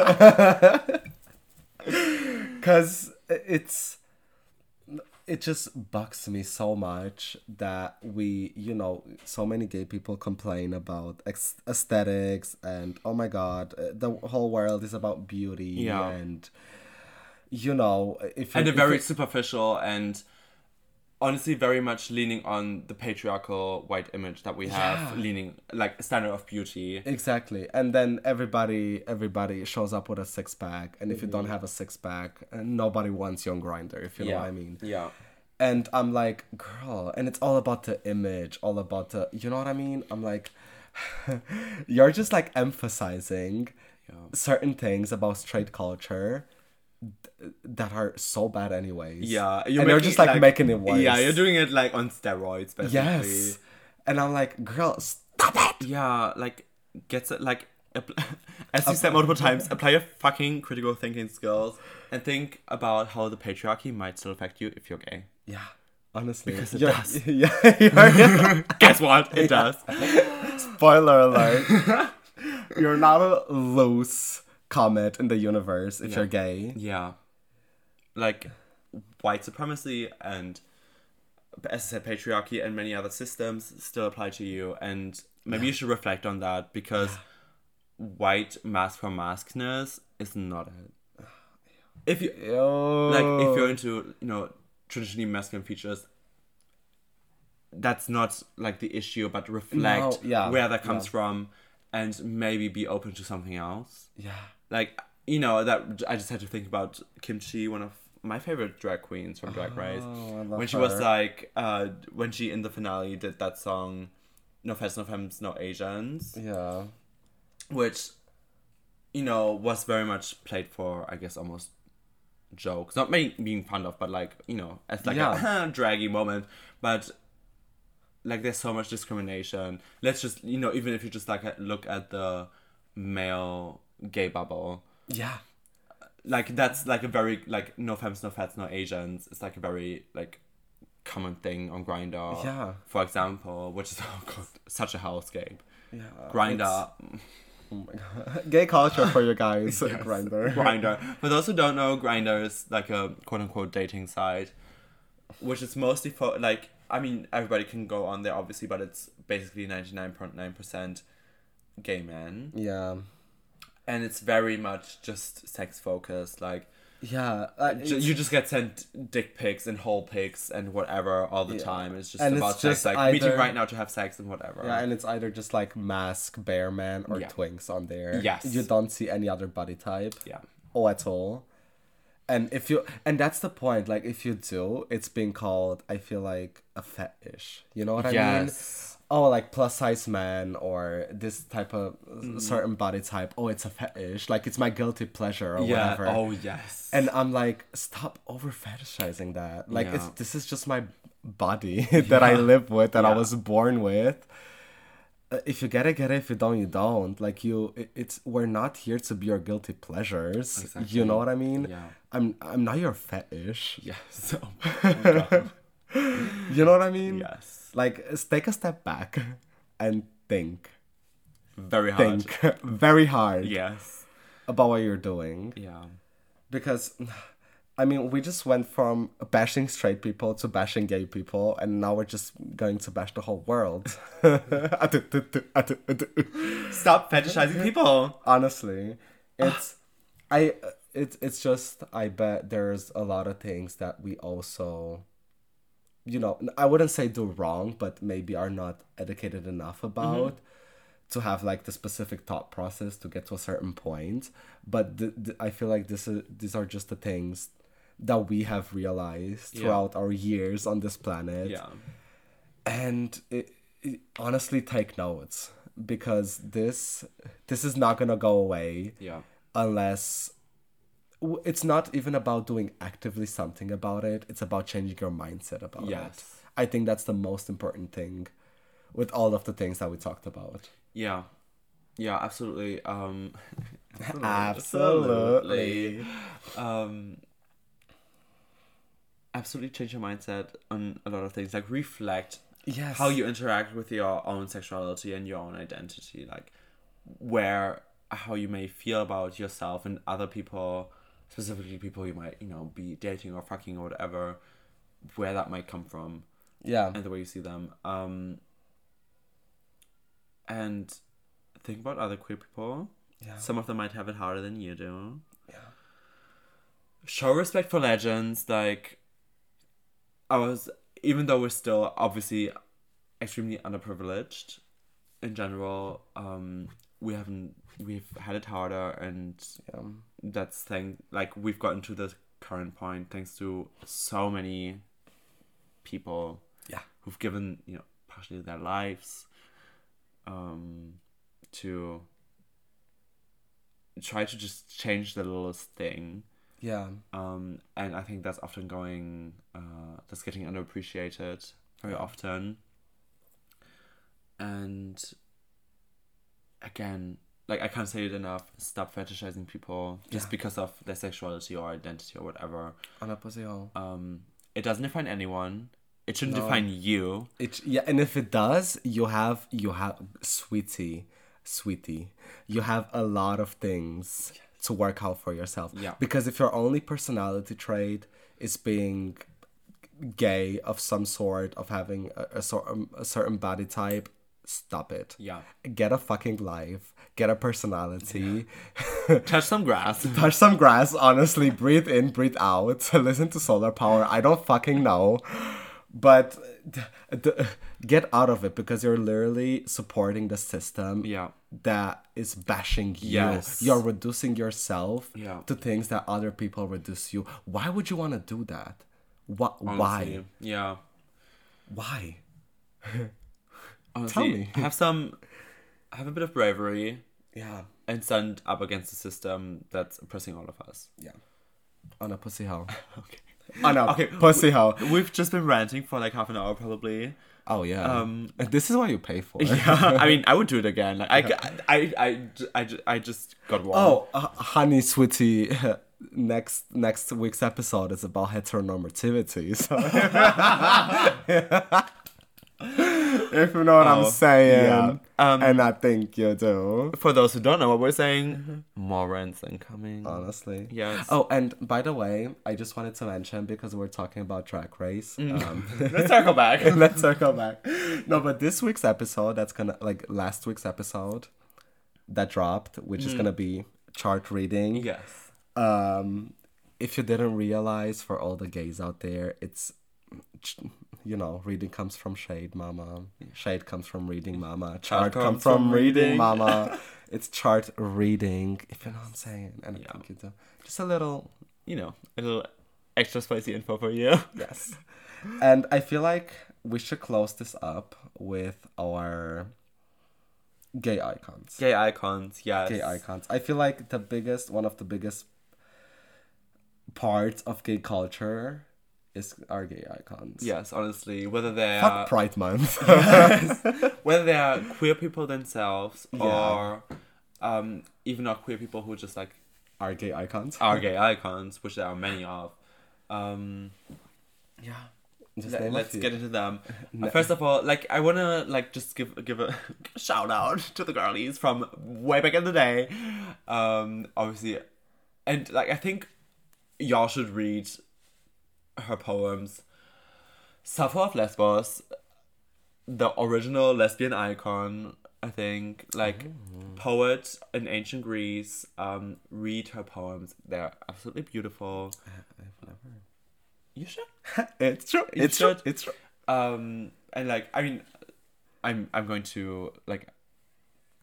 A: because it's it just bugs me so much that we, you know, so many gay people complain about ex- aesthetics and oh my god, uh, the whole world is about beauty
B: Yeah.
A: and you know, if
B: and a very superficial and honestly very much leaning on the patriarchal white image that we have
A: Yeah.
B: leaning like standard of beauty
A: Exactly. And then everybody everybody shows up with a six pack and if you
B: Mm-hmm.
A: don't have a six pack, uh, nobody wants you on Grindr, if you know what I mean.
B: yeah
A: And I'm like, girl, and it's all about the image, all about the you know what I mean? I'm like you're just like emphasizing
B: Yeah.
A: certain things about straight culture that are so bad anyways.
B: yeah
A: and you're just like, making it worse.
B: yeah you're doing it like on steroids basically
A: Yes. And I'm like, girl, stop it.
B: yeah like gets it like as you said multiple times apply your fucking critical thinking skills and think about how the patriarchy might still affect you if you're gay
A: Yeah. Honestly.
B: Because it
A: You're-
B: does.
A: Yeah, you're-
B: guess what it does
A: Spoiler alert. you're not a loose comet in the universe if you're gay.
B: Yeah. Like white supremacy and as I said, patriarchy and many other systems still apply to you and maybe you should reflect on that because white masc for mascness is not it. If you
A: Yo.
B: like if you're into, you know, traditionally masculine features that's not like the issue, but reflect
A: No, yeah,
B: where that comes
A: yeah.
B: from and maybe be open to something else
A: Yeah.
B: Like you know that I just had to think about Kim Chi, one of my favorite drag queens from Drag Race,
A: Oh,
B: when she was like uh when she in the finale did that song, No Fats, No Femmes, No Asians,
A: Yeah.
B: which you know was very much played for I guess almost jokes, not me being fun of, but like you know as like
A: Yeah.
B: a draggy moment, but. Like there's so much discrimination. Let's just you know even if you just like look at the male gay bubble,
A: Yeah.
B: like that's like a very like no femmes, no fats, no Asians. It's like a very like common thing on Grindr.
A: Yeah.
B: For example, which is oh god, such a hellscape.
A: Yeah. Grindr, Oh my god. Gay culture for you guys. Grindr.
B: Grindr. For those who don't know, Grindr is like a quote unquote dating site, which is mostly for like I mean everybody can go on there obviously, but it's basically ninety nine point nine percent gay men,
A: Yeah.
B: And it's very much just sex focused. Like
A: Yeah. uh,
B: you just get sent dick pics and hole pics and whatever all the
A: Yeah.
B: time. It's just
A: And it's
B: about
A: just
B: sex, like meeting right now to have sex and whatever.
A: Yeah, and it's either just like masc, bear man, or
B: Yeah.
A: twinks on there.
B: Yes.
A: You don't see any other body type.
B: yeah,
A: or at all. And if you and that's the point, like if you do, it's being called I feel like a fetish. You know what I mean? Oh, like plus size man or this type of
B: Mm-hmm.
A: certain body type. Oh, it's a fetish. Like it's my guilty pleasure or
B: yeah.
A: whatever.
B: Oh yes,
A: And I'm like, stop over fetishizing that. Like it's this is just my body that I live with, that I was born with. Uh, If you get it, get it. If you don't, you don't. Like you, it, it's we're not here to be your guilty pleasures.
B: Exactly.
A: You know what I mean?
B: yeah,
A: I'm I'm not your fetish.
B: yes, oh.
A: You know what I mean?
B: yes.
A: Like take a step back and think,
B: Very hard.
A: think very hard
B: Yes,
A: about what you're doing.
B: yeah,
A: because I mean, we just went from bashing straight people to bashing gay people, and now we're just going to bash the whole world.
B: stop fetishizing people.
A: Honestly, it's I it's it's just I bet there's a lot of things that we also you know, I wouldn't say do wrong, but maybe are not educated enough mm-hmm. about to have like the specific thought process to get to a certain point. But th- th- I feel like this is these are just the things that we have realized
B: Yeah.
A: throughout our years on this planet.
B: Yeah,
A: And it, it, honestly, take notes because this this is not gonna go away
B: yeah,
A: unless it's not even about doing actively something about it it's about changing your mindset about it
B: Yes.
A: i think that's the most important thing with all of the things that we talked about
B: yeah, yeah. Absolutely. Um,
A: Absolutely.
B: um absolutely change your mindset on a lot of things like reflect
A: yes
B: how you interact with your own sexuality and your own identity like where how you may feel about yourself and other people specifically people you might you know be dating or fucking or whatever where that might come from
A: Yeah.
B: and the way you see them. Um, and think about other queer people.
A: Yeah.
B: Some of them might have it harder than you do.
A: Yeah.
B: Show respect for legends. Like, I was, even though we're still obviously extremely underprivileged in general, um, we haven't, we've had it harder, and
A: Yeah.
B: that's thing. Like, we've gotten to this current point thanks to so many people
A: Yeah.
B: who've given you know partially their lives um to try to just change the littlest thing
A: Yeah.
B: um and i think that's often going uh that's getting underappreciated very often and again like i can't say it enough stop fetishizing people just
A: Yeah.
B: because of their sexuality or identity or whatever
A: On a pussy hole.
B: um it doesn't define anyone it shouldn't
A: No.
B: define you
A: It yeah, and if it does, you have you have sweetie, sweetie, you have a lot of things to work out for yourself.
B: Yeah.
A: Because if your only personality trait is being gay of some sort, of having a, a sort a certain body type, stop it.
B: yeah
A: Get a fucking life. Get a personality.
B: touch some grass
A: Touch some grass. Honestly, breathe in, breathe out. Listen to solar power. I don't fucking know, but d- d- get out of it because you're literally supporting the system
B: yeah
A: that is bashing you.
B: Yes.
A: You're reducing yourself
B: Yeah.
A: to things that other people reduce you. Why would you want to do that? Wh- why?
B: yeah
A: Why?
B: honestly
A: me.
B: have some have a bit of bravery
A: Yeah.
B: and stand up against the system that's oppressing all of us
A: Yeah. On a pussy hole.
B: okay
A: On a
B: Okay,
A: pussy hole.
B: we've just been ranting for like half an hour probably
A: Oh yeah.
B: Um,
A: this is what you pay for.
B: yeah i mean i would do it again like I, I, I, I, I just got warm
A: Oh, uh, honey, sweetie. Next next week's episode is about heteronormativity. So if you know what I'm
B: Oh,
A: saying,
B: yeah. Um,
A: and I think you do,
B: for those who don't know what we're saying more rants incoming
A: honestly.
B: yes
A: Oh, and by the way, I just wanted to mention because we're talking about Drag Race.
B: Mm.
A: Um,
B: let's circle back
A: let's circle back. No, but this week's episode, that's gonna like last week's episode that dropped, which is gonna be chart reading.
B: yes
A: um if you didn't realize for all the gays out there it's you know reading comes from shade mama. Shade comes from reading mama. chart
B: comes
A: comes from
B: from
A: reading
B: reading.
A: mama. It's chart reading if you know what i'm saying. And
B: Yeah.
A: i think you do just a little
B: you know a little extra spicy info for you.
A: Yes. And i feel like we should close this up with our gay icons.
B: Gay icons yes.
A: Gay icons. I feel like the biggest, one of the biggest parts of gay culture is our gay icons.
B: yes honestly whether they're
A: Fuck Pride Month.
B: whether they are queer people themselves
A: Yeah.
B: or um, even not queer people who just like
A: our gay icons.
B: are gay icons, which there are many of. Um,
A: yeah. Just
B: Let, us get into them. Uh, First of all, like I wanna like just give give a shout out to the girlies from way back in the day. Um, obviously, and like I think y'all should read her poems. Sappho of Lesbos, the original lesbian icon. I think like poet in ancient Greece. Um, read her poems. They're absolutely beautiful.
A: I've never.
B: You should.
A: It's true.
B: You
A: It's true. It's true.
B: um and like i mean i'm i'm going to like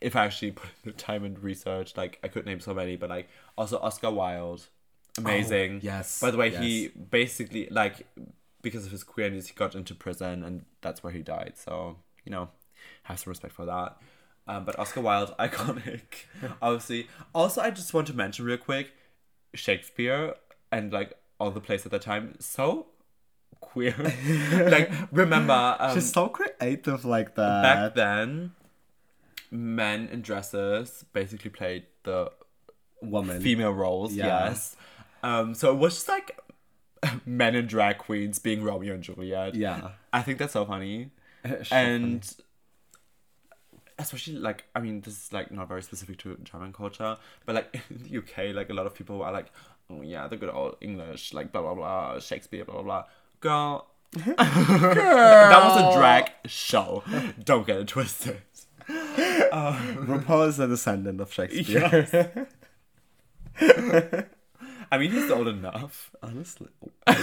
B: if i actually put the time and research like i could name so many but like also oscar wilde amazing
A: Oh, yes,
B: by the way
A: yes.
B: he basically like because of his queerness he got into prison and that's where he died so you know have some respect for that um, but oscar wilde iconic obviously also i just want to mention real quick shakespeare and like all the plays at the time so queer like remember um,
A: She's so creative like that.
B: back then men in dresses basically played the
A: Woman.
B: female roles
A: Yeah.
B: yes um so it was just like men and drag queens being romeo and juliet
A: Yeah.
B: i think that's so funny
A: So
B: and especially like i mean this is like not very specific to german culture but like in the uk like a lot of people are like oh yeah the good old english like blah blah blah shakespeare blah blah blah girl that was a drag show. Don't get it twisted.
A: RuPaul is a descendant of Shakespeare.
B: I mean, he's old enough.
A: Honestly. I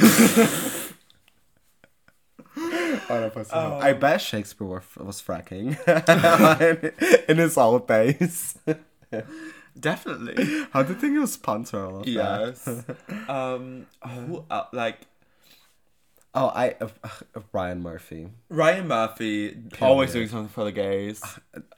A: bet Shakespeare was, fracking in his old days.
B: Definitely.
A: How do you think he was sponsor all of that?
B: Yes. um, who, uh, like,
A: Oh, I uh, uh, Ryan Murphy.
B: Ryan Murphy, always doing something for the gays.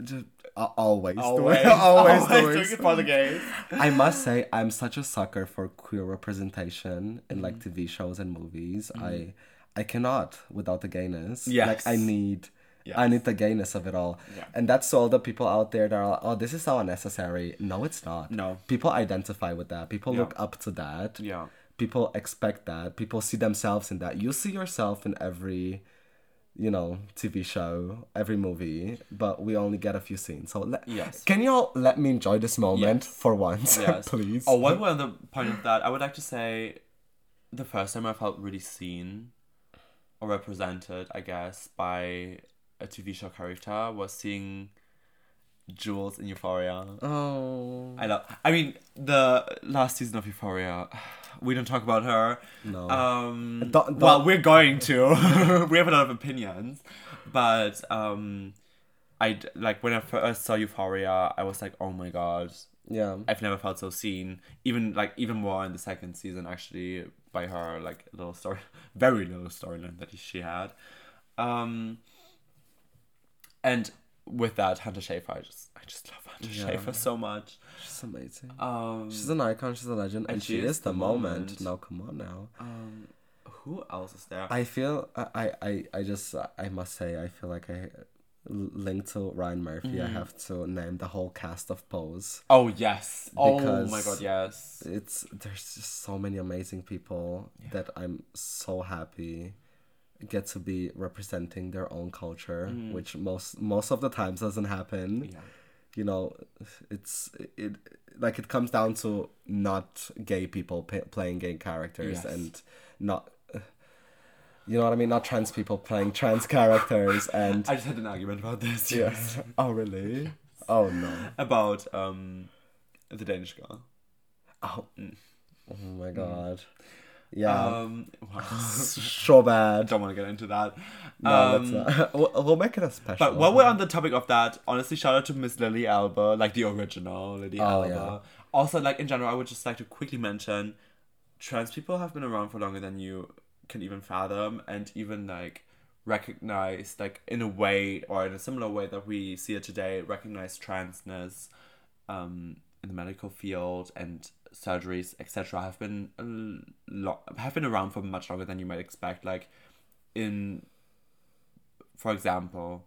A: Just, uh, always,
B: Always,
A: doing, always,
B: always
A: doing.
B: doing it for the gays.
A: I must say, I'm such a sucker for queer representation in like mm. TV shows and movies. Mm. I, I cannot without the gayness.
B: Yes.
A: Like I need. I need the gayness of it all.
B: Yeah.
A: And that's to all the people out there that are like, oh, this is so unnecessary. No, it's not.
B: No.
A: People identify with that. People
B: Yeah.
A: look up to that.
B: Yeah.
A: People expect that. People see themselves in that. You see yourself in every, you know, TV show, every movie, but we only get a few scenes. So let,
B: Yes.
A: can you all let me enjoy this moment
B: Yes.
A: for once,
B: Yes.
A: please?
B: Oh, one more other point of that, I would like to say the first time I felt really seen or represented, I guess, by a TV show character was seeing Jules in Euphoria.
A: Oh.
B: I love. I mean, the last season of Euphoria. We don't talk about her.
A: No.
B: Um.
A: Don't- don't-
B: Well, we're going to. we have a lot of opinions, but um, I d- like when I first saw Euphoria, I was like, oh my god,
A: Yeah.
B: I've never felt so seen. Even like even more in the second season, actually, by her like little story, very little storyline that she had. Um, and with that, Hunter Schafer, I just I just love Hunter
A: Yeah.
B: Schafer so much.
A: She's amazing.
B: Um,
A: She's an icon, she's a legend, and, she, is, the, moment.
B: moment.
A: Now, come on now.
B: um, who else is there?
A: I feel, I, I, I, just, I must say, I feel like I, linked to Ryan Murphy, I have to name the whole cast of Pose.
B: oh yes. oh my god, yes.
A: It's, there's just so many amazing people that I'm so happy get to be representing their own culture, mm. which most, most of the times doesn't happen.
B: Yeah.
A: you know it's it like it comes down to not gay people pa playing gay characters
B: Yes.
A: and not you know what i mean not trans people playing trans characters and
B: I just had an argument about this.
A: yes oh really oh no
B: About um, the Danish girl.
A: oh, mm. oh my god mm. Yeah
B: Um, wow.
A: so bad
B: don't want to get into that.
A: no
B: um,
A: let's not. we'll, we'll make it a special
B: But while we're on the topic of that, honestly, shout out to Miss Lili Elbe, like the original Lili
A: Oh,
B: Elbe.
A: yeah.
B: Also, like in general, I would just like to quickly mention, trans people have been around for longer than you can even fathom, and even like recognize, like in a way or in a similar way that we see it today, recognize transness, um, in the medical field and surgeries, etc. Have been a lot have been around for much longer than you might expect. Like in for example,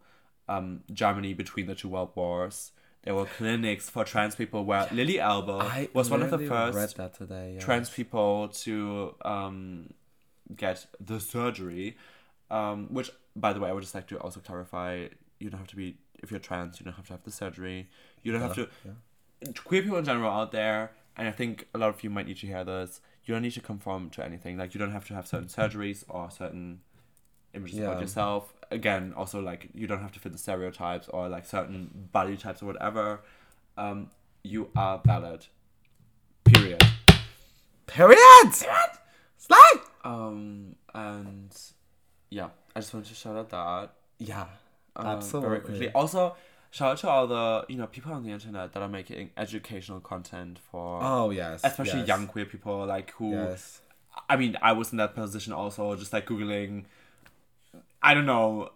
B: um, Germany between the two world wars, there were clinics for trans people where Lili
A: I
B: was one of the first
A: today yeah.
B: trans people to um, get the surgery. Um, which, by the way, I would just like to also clarify: you don't have to be if you're trans, you don't have to have the surgery. You don't have to. Queer people in general out there, and I think a lot of you might need to hear this. You don't need to conform to anything. Like you don't have to have certain surgeries or certain images
A: Yeah.
B: about yourself. Again, also like you don't have to fit the stereotypes or like certain body types or whatever. Um, you are valid. Period.
A: period slide
B: Um, and yeah, I just wanted to shout out that
A: yeah
B: um,
A: absolutely
B: very quickly. Also, shout out to all the you know people on the internet that are making educational content for
A: oh yes
B: especially
A: yes,
B: young queer people like who
A: yes
B: I mean, I was in that position also, just like googling. I don't know.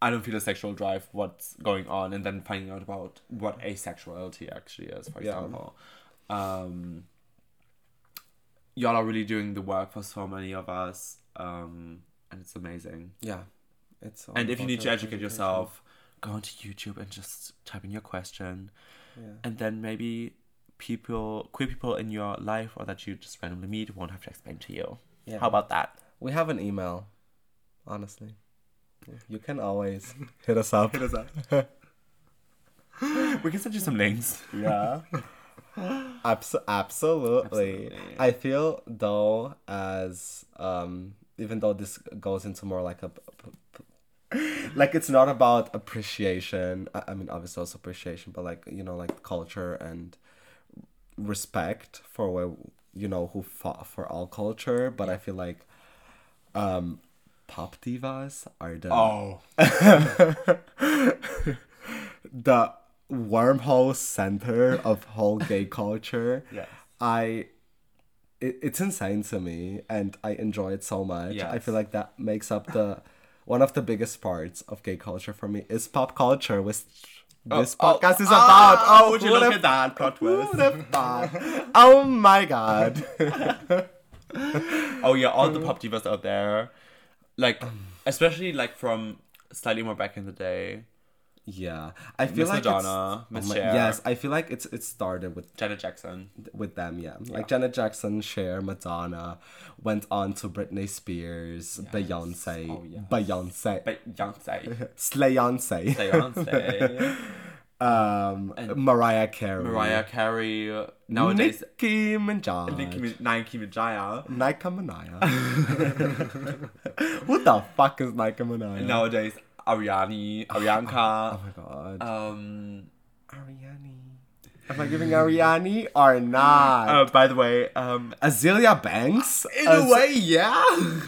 B: I don't feel a sexual drive. What's going on, and then finding out about what asexuality actually is. For
A: Yeah.
B: example, um, y'all are really doing the work for so many of us, um, and it's amazing.
A: yeah it's
B: And if you need to educate yourself, go onto YouTube and just type in your question,
A: Yeah.
B: and then maybe people, queer people in your life or that you just randomly meet, won't have to explain to you.
A: Yeah.
B: How about that?
A: We have an email, honestly. You can always hit us up.
B: Hit us up. we can send you some links.
A: Yeah. Abs- absolutely.
B: Absolutely.
A: I feel though as um even though this goes into more like a like it's not about appreciation. I, I mean obviously also appreciation but like you know like culture and respect for where you know who fought for all culture. But i feel like um pop divas are the
B: Oh.
A: the wormhole center of whole gay culture.
B: Yes.
A: i it, it's insane to me and i enjoy it so much. I feel like that makes up the one of the biggest parts of gay culture for me is pop culture which oh, this oh, podcast is about ah, oh,
B: would you look
A: would've-
B: at that plot twist?
A: oh my god
B: Oh yeah, all the pop divas out there, like especially like from slightly more back in the day.
A: Yeah i feel
B: Miss
A: like
B: Madonna,
A: it's,
B: Miss
A: oh my-
B: Cher.
A: yes i feel like it's it started with
B: Janet Jackson.
A: with them, yeah. Like Janet Jackson, Cher, Madonna, went on to Britney Spears, Beyonce,
B: Oh, yes.
A: Beyonce,
B: Beyonce.
A: Slayonce,
B: Beyonce.
A: um, Mariah Carey,
B: Mariah Carey. Nowadays,
A: Nicki Minaj,
B: Nicki Nicki Minaj.
A: Nicki Minaj. Who the fuck is Nicki Minaj?
B: Nowadays, Ariani, Arianka.
A: Oh my god.
B: Um.
A: Ariani. Am I giving Ariani or not?
B: Uh, by the way, um.
A: Azealia Banks?
B: In
A: Az-
B: a way, yeah.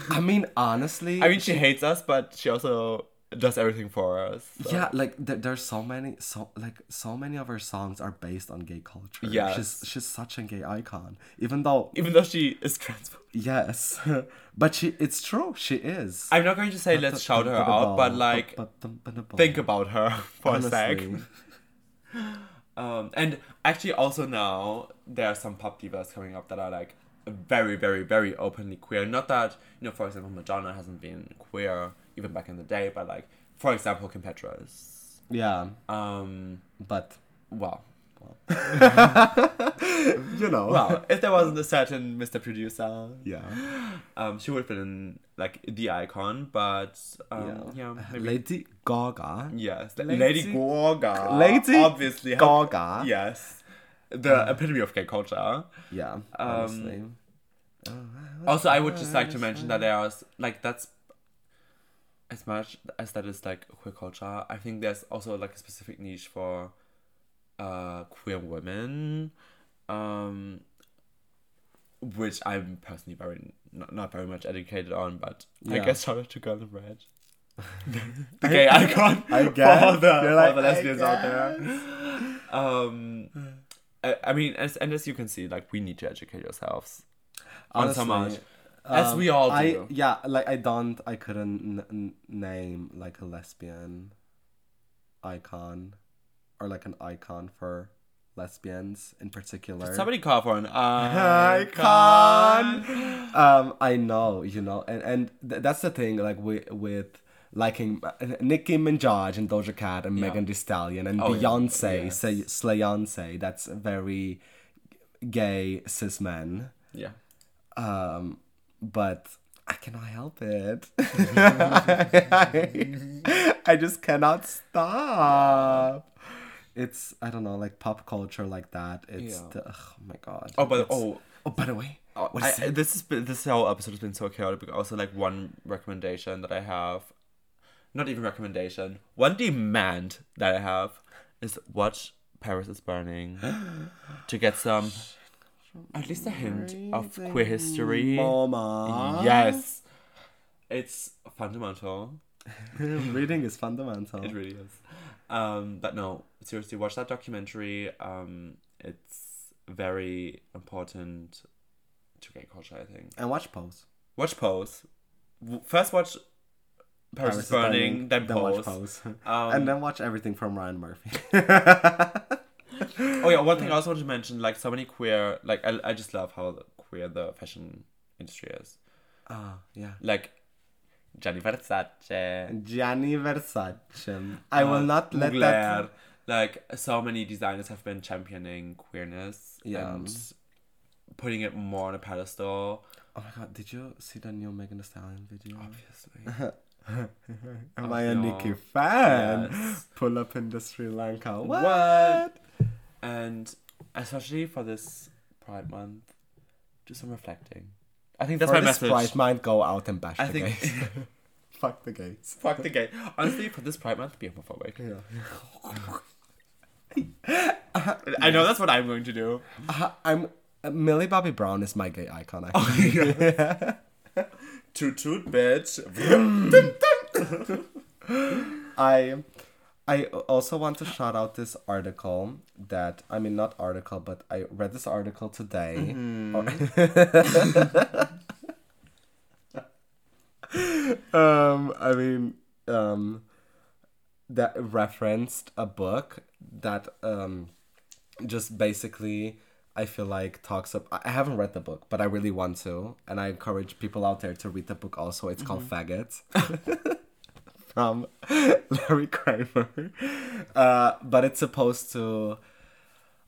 A: I mean, honestly.
B: I mean, she hates us, but she also does everything for us. so-
A: Yeah, like there, there's so many, so like so many of her songs are based on gay culture.
B: Yeah,
A: she's she's such a gay icon. Even though
B: Even though she is trans.
A: yes, but she it's true. She is.
B: I'm not going to say let's shout her out, but like think about her for a sec. Um, and actually, also now there are some pop divas coming up that are like very, very, very openly queer. Not that you know, for example, Madonna hasn't been queer even back in the day, but like for example, Kim Petras.
A: Yeah,
B: Um,
A: but
B: well, well.
A: you know.
B: well, if there wasn't a certain Mr. Producer,
A: yeah.
B: um, she would have been like the icon. But um, yeah, maybe
A: Lady Gaga.
B: yes,
A: Lady-
B: Lady, Gaga,
A: Lady
B: obviously
A: Gaga.
B: Yes, the epitome of gay culture.
A: Yeah.
B: Um,
A: Honestly.
B: Also, I would just like to mention that there are like that's as much as that is like queer culture. I think there's also like a specific niche for uh queer women, um, which I'm personally very not, not very much educated on. But I
A: Yeah.
B: guess shout out to Girl in Red, the gay icon
A: I guess.
B: all the,
A: You're
B: all
A: like,
B: the
A: I
B: lesbians out there. Um, I, I mean, as and as you can see, like we need to educate ourselves on so much.
A: Honestly,
B: As
A: um,
B: we all
A: I,
B: do.
A: yeah, like I don't, I couldn't n- n- name like a lesbian icon or like an icon for lesbians in particular.
B: Somebody call for an
A: icon.
B: icon.
A: Um, I know, you know, and and th- that's the thing, like with with liking Nicki Minaj and Doja Cat and
B: Yeah.
A: Megan Thee Stallion and
B: Oh, yeah.
A: Beyonce,
B: Yes.
A: say Slayonce. That's very gay cis men.
B: Yeah.
A: Um, but I cannot help it. I just cannot stop. It's I don't know, like pop culture like that. It's
B: Yeah.
A: the, oh my god.
B: Oh, but oh,
A: oh, by the way, oh,
B: I,
A: is
B: I- this is this whole episode has been so chaotic. But also, like one recommendation that I have, not even recommendation, one demand that I have is watch Paris is Burning to get some, at least a hint of queer history.
A: Mama.
B: Yes, it's fundamental.
A: Reading is fundamental.
B: It really is. Um, but no, seriously, watch that documentary. Um, it's very important to gay culture, I think.
A: and watch Pose.
B: Watch Pose. First watch Paris, is Burning, then, Pose.
A: watch Pose.
B: Um,
A: and then watch everything from Ryan Murphy.
B: oh yeah, one thing I also want to mention, like so many queer, like I, I just love how queer the fashion industry is.
A: Ah, yeah.
B: Like Gianni Versace,
A: Gianni Versace. I will
B: uh,
A: not let
B: Mugler.
A: that.
B: Like so many designers have been championing queerness
A: Yeah.
B: and putting it more on a pedestal.
A: Oh my god, did you see the new Megan Thee Stallion video?
B: Obviously.
A: Am I a
B: no.
A: Nicki fan?
B: Yes.
A: Pull up in the Sri Lanka. What?
B: What? And especially for this Pride Month, do some reflecting. I think that's
A: For
B: my
A: this
B: message.
A: Pride Month, go out and bash
B: I
A: the
B: think-
A: gays. Fuck the gays.
B: Fuck the gay. Honestly, for this Pride Month, be homophobic. I know that's what I'm going to do.
A: Uh, I'm uh, Millie Bobby Brown is my gay icon.
B: Oh
A: Actually.
B: Toot toot, bitch.
A: I I also want to shout out this article that I mean not article but I read this article today. um I mean um that referenced a book that um just basically I feel like talks up I haven't read the book, but I really want to, and I encourage people out there to read the book also. It's called Faggots. from Larry Kramer. Uh, but it's supposed to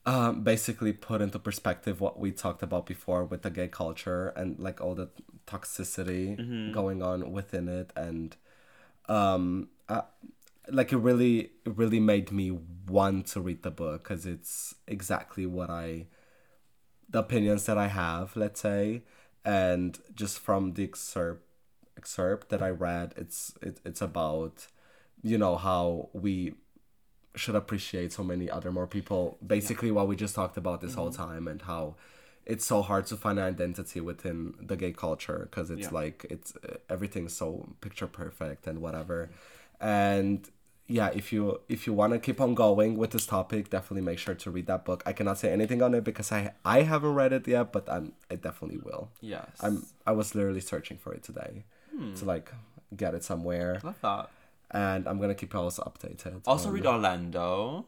A: um, basically put into perspective what we talked about before with the gay culture and like all the toxicity going on within it. And um uh, like it really it really made me want to read the book because it's exactly what I the opinions that I have let's say. And just from the excerpt excerpt that I read, it's it, it's about you know how we should appreciate so many other more people. Basically, what we just talked about this whole mm-hmm. time, and how it's so hard to find an identity within the gay culture because it's
B: Yeah.
A: like it's uh, everything's so picture perfect and whatever. And yeah, if you if you want to keep on going with this topic, definitely make sure to read that book. I cannot say anything on it because I I haven't read it yet, but I'm I definitely will.
B: Yes.
A: I'm I was literally searching for it today to like get it somewhere,
B: Love that.
A: and I'm gonna keep you also updated.
B: Also
A: on-
B: read Orlando.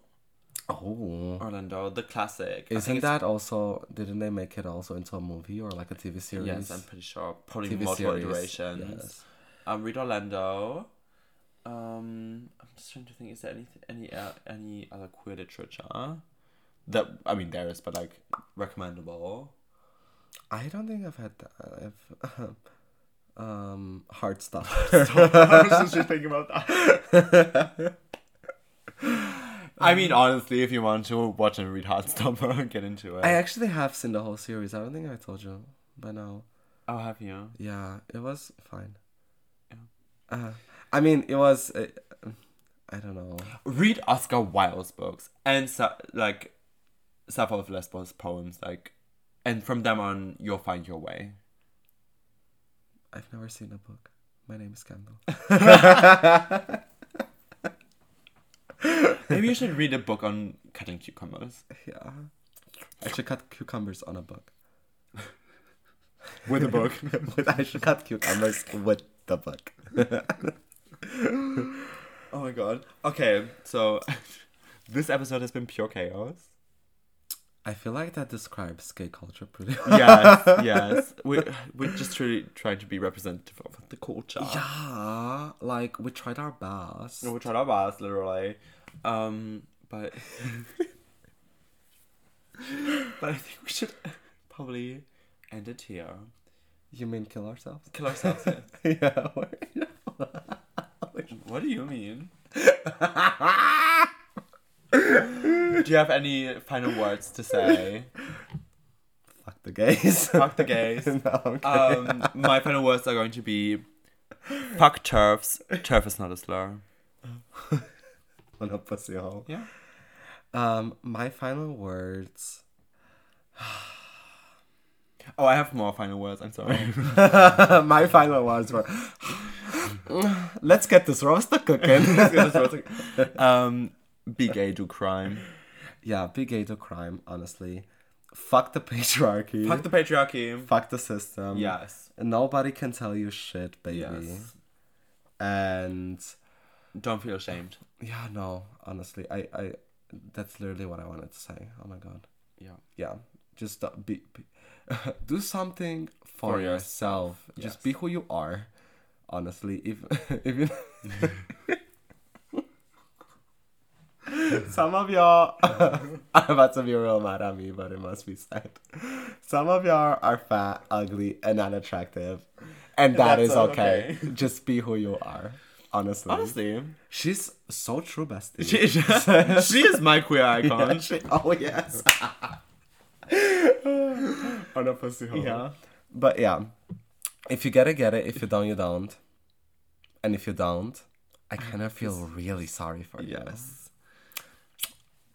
A: Oh,
B: Orlando, the classic.
A: Isn't that also? Didn't they make it also into a movie or like a TV series?
B: Yes, I'm pretty sure. Probably
A: TV
B: multiple
A: series,
B: iterations.
A: yes.
B: Um, read Orlando. Um, I'm just trying to think. Is there any any uh, any other queer literature that I mean there is, but like recommendable?
A: I don't think I've had that. I've, um, hard stuff.
B: I was just thinking about that. I mean, honestly, if you want to watch and read Heartstopper, get into it.
A: I actually have seen the whole series. I don't think I told you by now.
B: oh, have you?
A: Yeah, it was fine.
B: Yeah.
A: Uh, I mean, it was. Uh, I don't know.
B: Read Oscar Wilde's books and like Sappho of Lesbos poems, like, and from them on, you'll find your way.
A: I've never seen a book. My name is Kendall.
B: Maybe you should read a book on cutting cucumbers
A: Yeah. I should cut cucumbers on a book.
B: with a book.
A: With- I should cut cucumbers with the book.
B: oh my god. Okay, so this episode has been pure chaos.
A: I feel like that describes gay culture pretty well.
B: Yes, yes. We we're just really trying to be representative of the culture.
A: Yeah, like we tried our best.
B: No, we tried our best, literally. Um, but but I think we should probably end it here.
A: You mean kill ourselves?
B: Kill ourselves. yes.
A: yeah.
B: what do you mean? Do you have any final words to say?
A: Fuck the gays.
B: Fuck the gays.
A: no.
B: Um, my final words are going to be fuck TERFs. TERF is not a slur.
A: On a pussy hole.
B: Yeah.
A: Um, my final words.
B: Oh, I have more final words. I'm sorry.
A: my final words were. Let's get this roaster cooking.
B: um, be gay, do crime.
A: Yeah, be gay to crime. Honestly, fuck the patriarchy.
B: Fuck the patriarchy.
A: Fuck the system.
B: Yes.
A: Nobody can tell you shit, baby.
B: Yes.
A: And
B: Don't feel ashamed.
A: yeah, no, honestly, I, I, that's literally what I wanted to say. Oh my god.
B: Yeah.
A: Yeah, just uh, be, be do something for,
B: For
A: yourself.
B: yourself,
A: Just be who you are. Honestly, if if you. Some of y'all, I'm about to be real mad at me, but it must be said. Some of y'all are fat, ugly, and unattractive, and that
B: That's
A: is okay.
B: okay.
A: Just be who you are. Honestly,
B: Honestly,
A: she's so true, bestie.
B: she, she is my queer icon.
A: Yeah, she- oh yes. On a pussy hole.
B: Yeah.
A: but yeah, if you get it, get it. If you don't, you don't. And if you don't, I kind of feel really sorry for you.
B: Yes.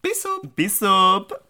A: Peace up.
B: Peace up.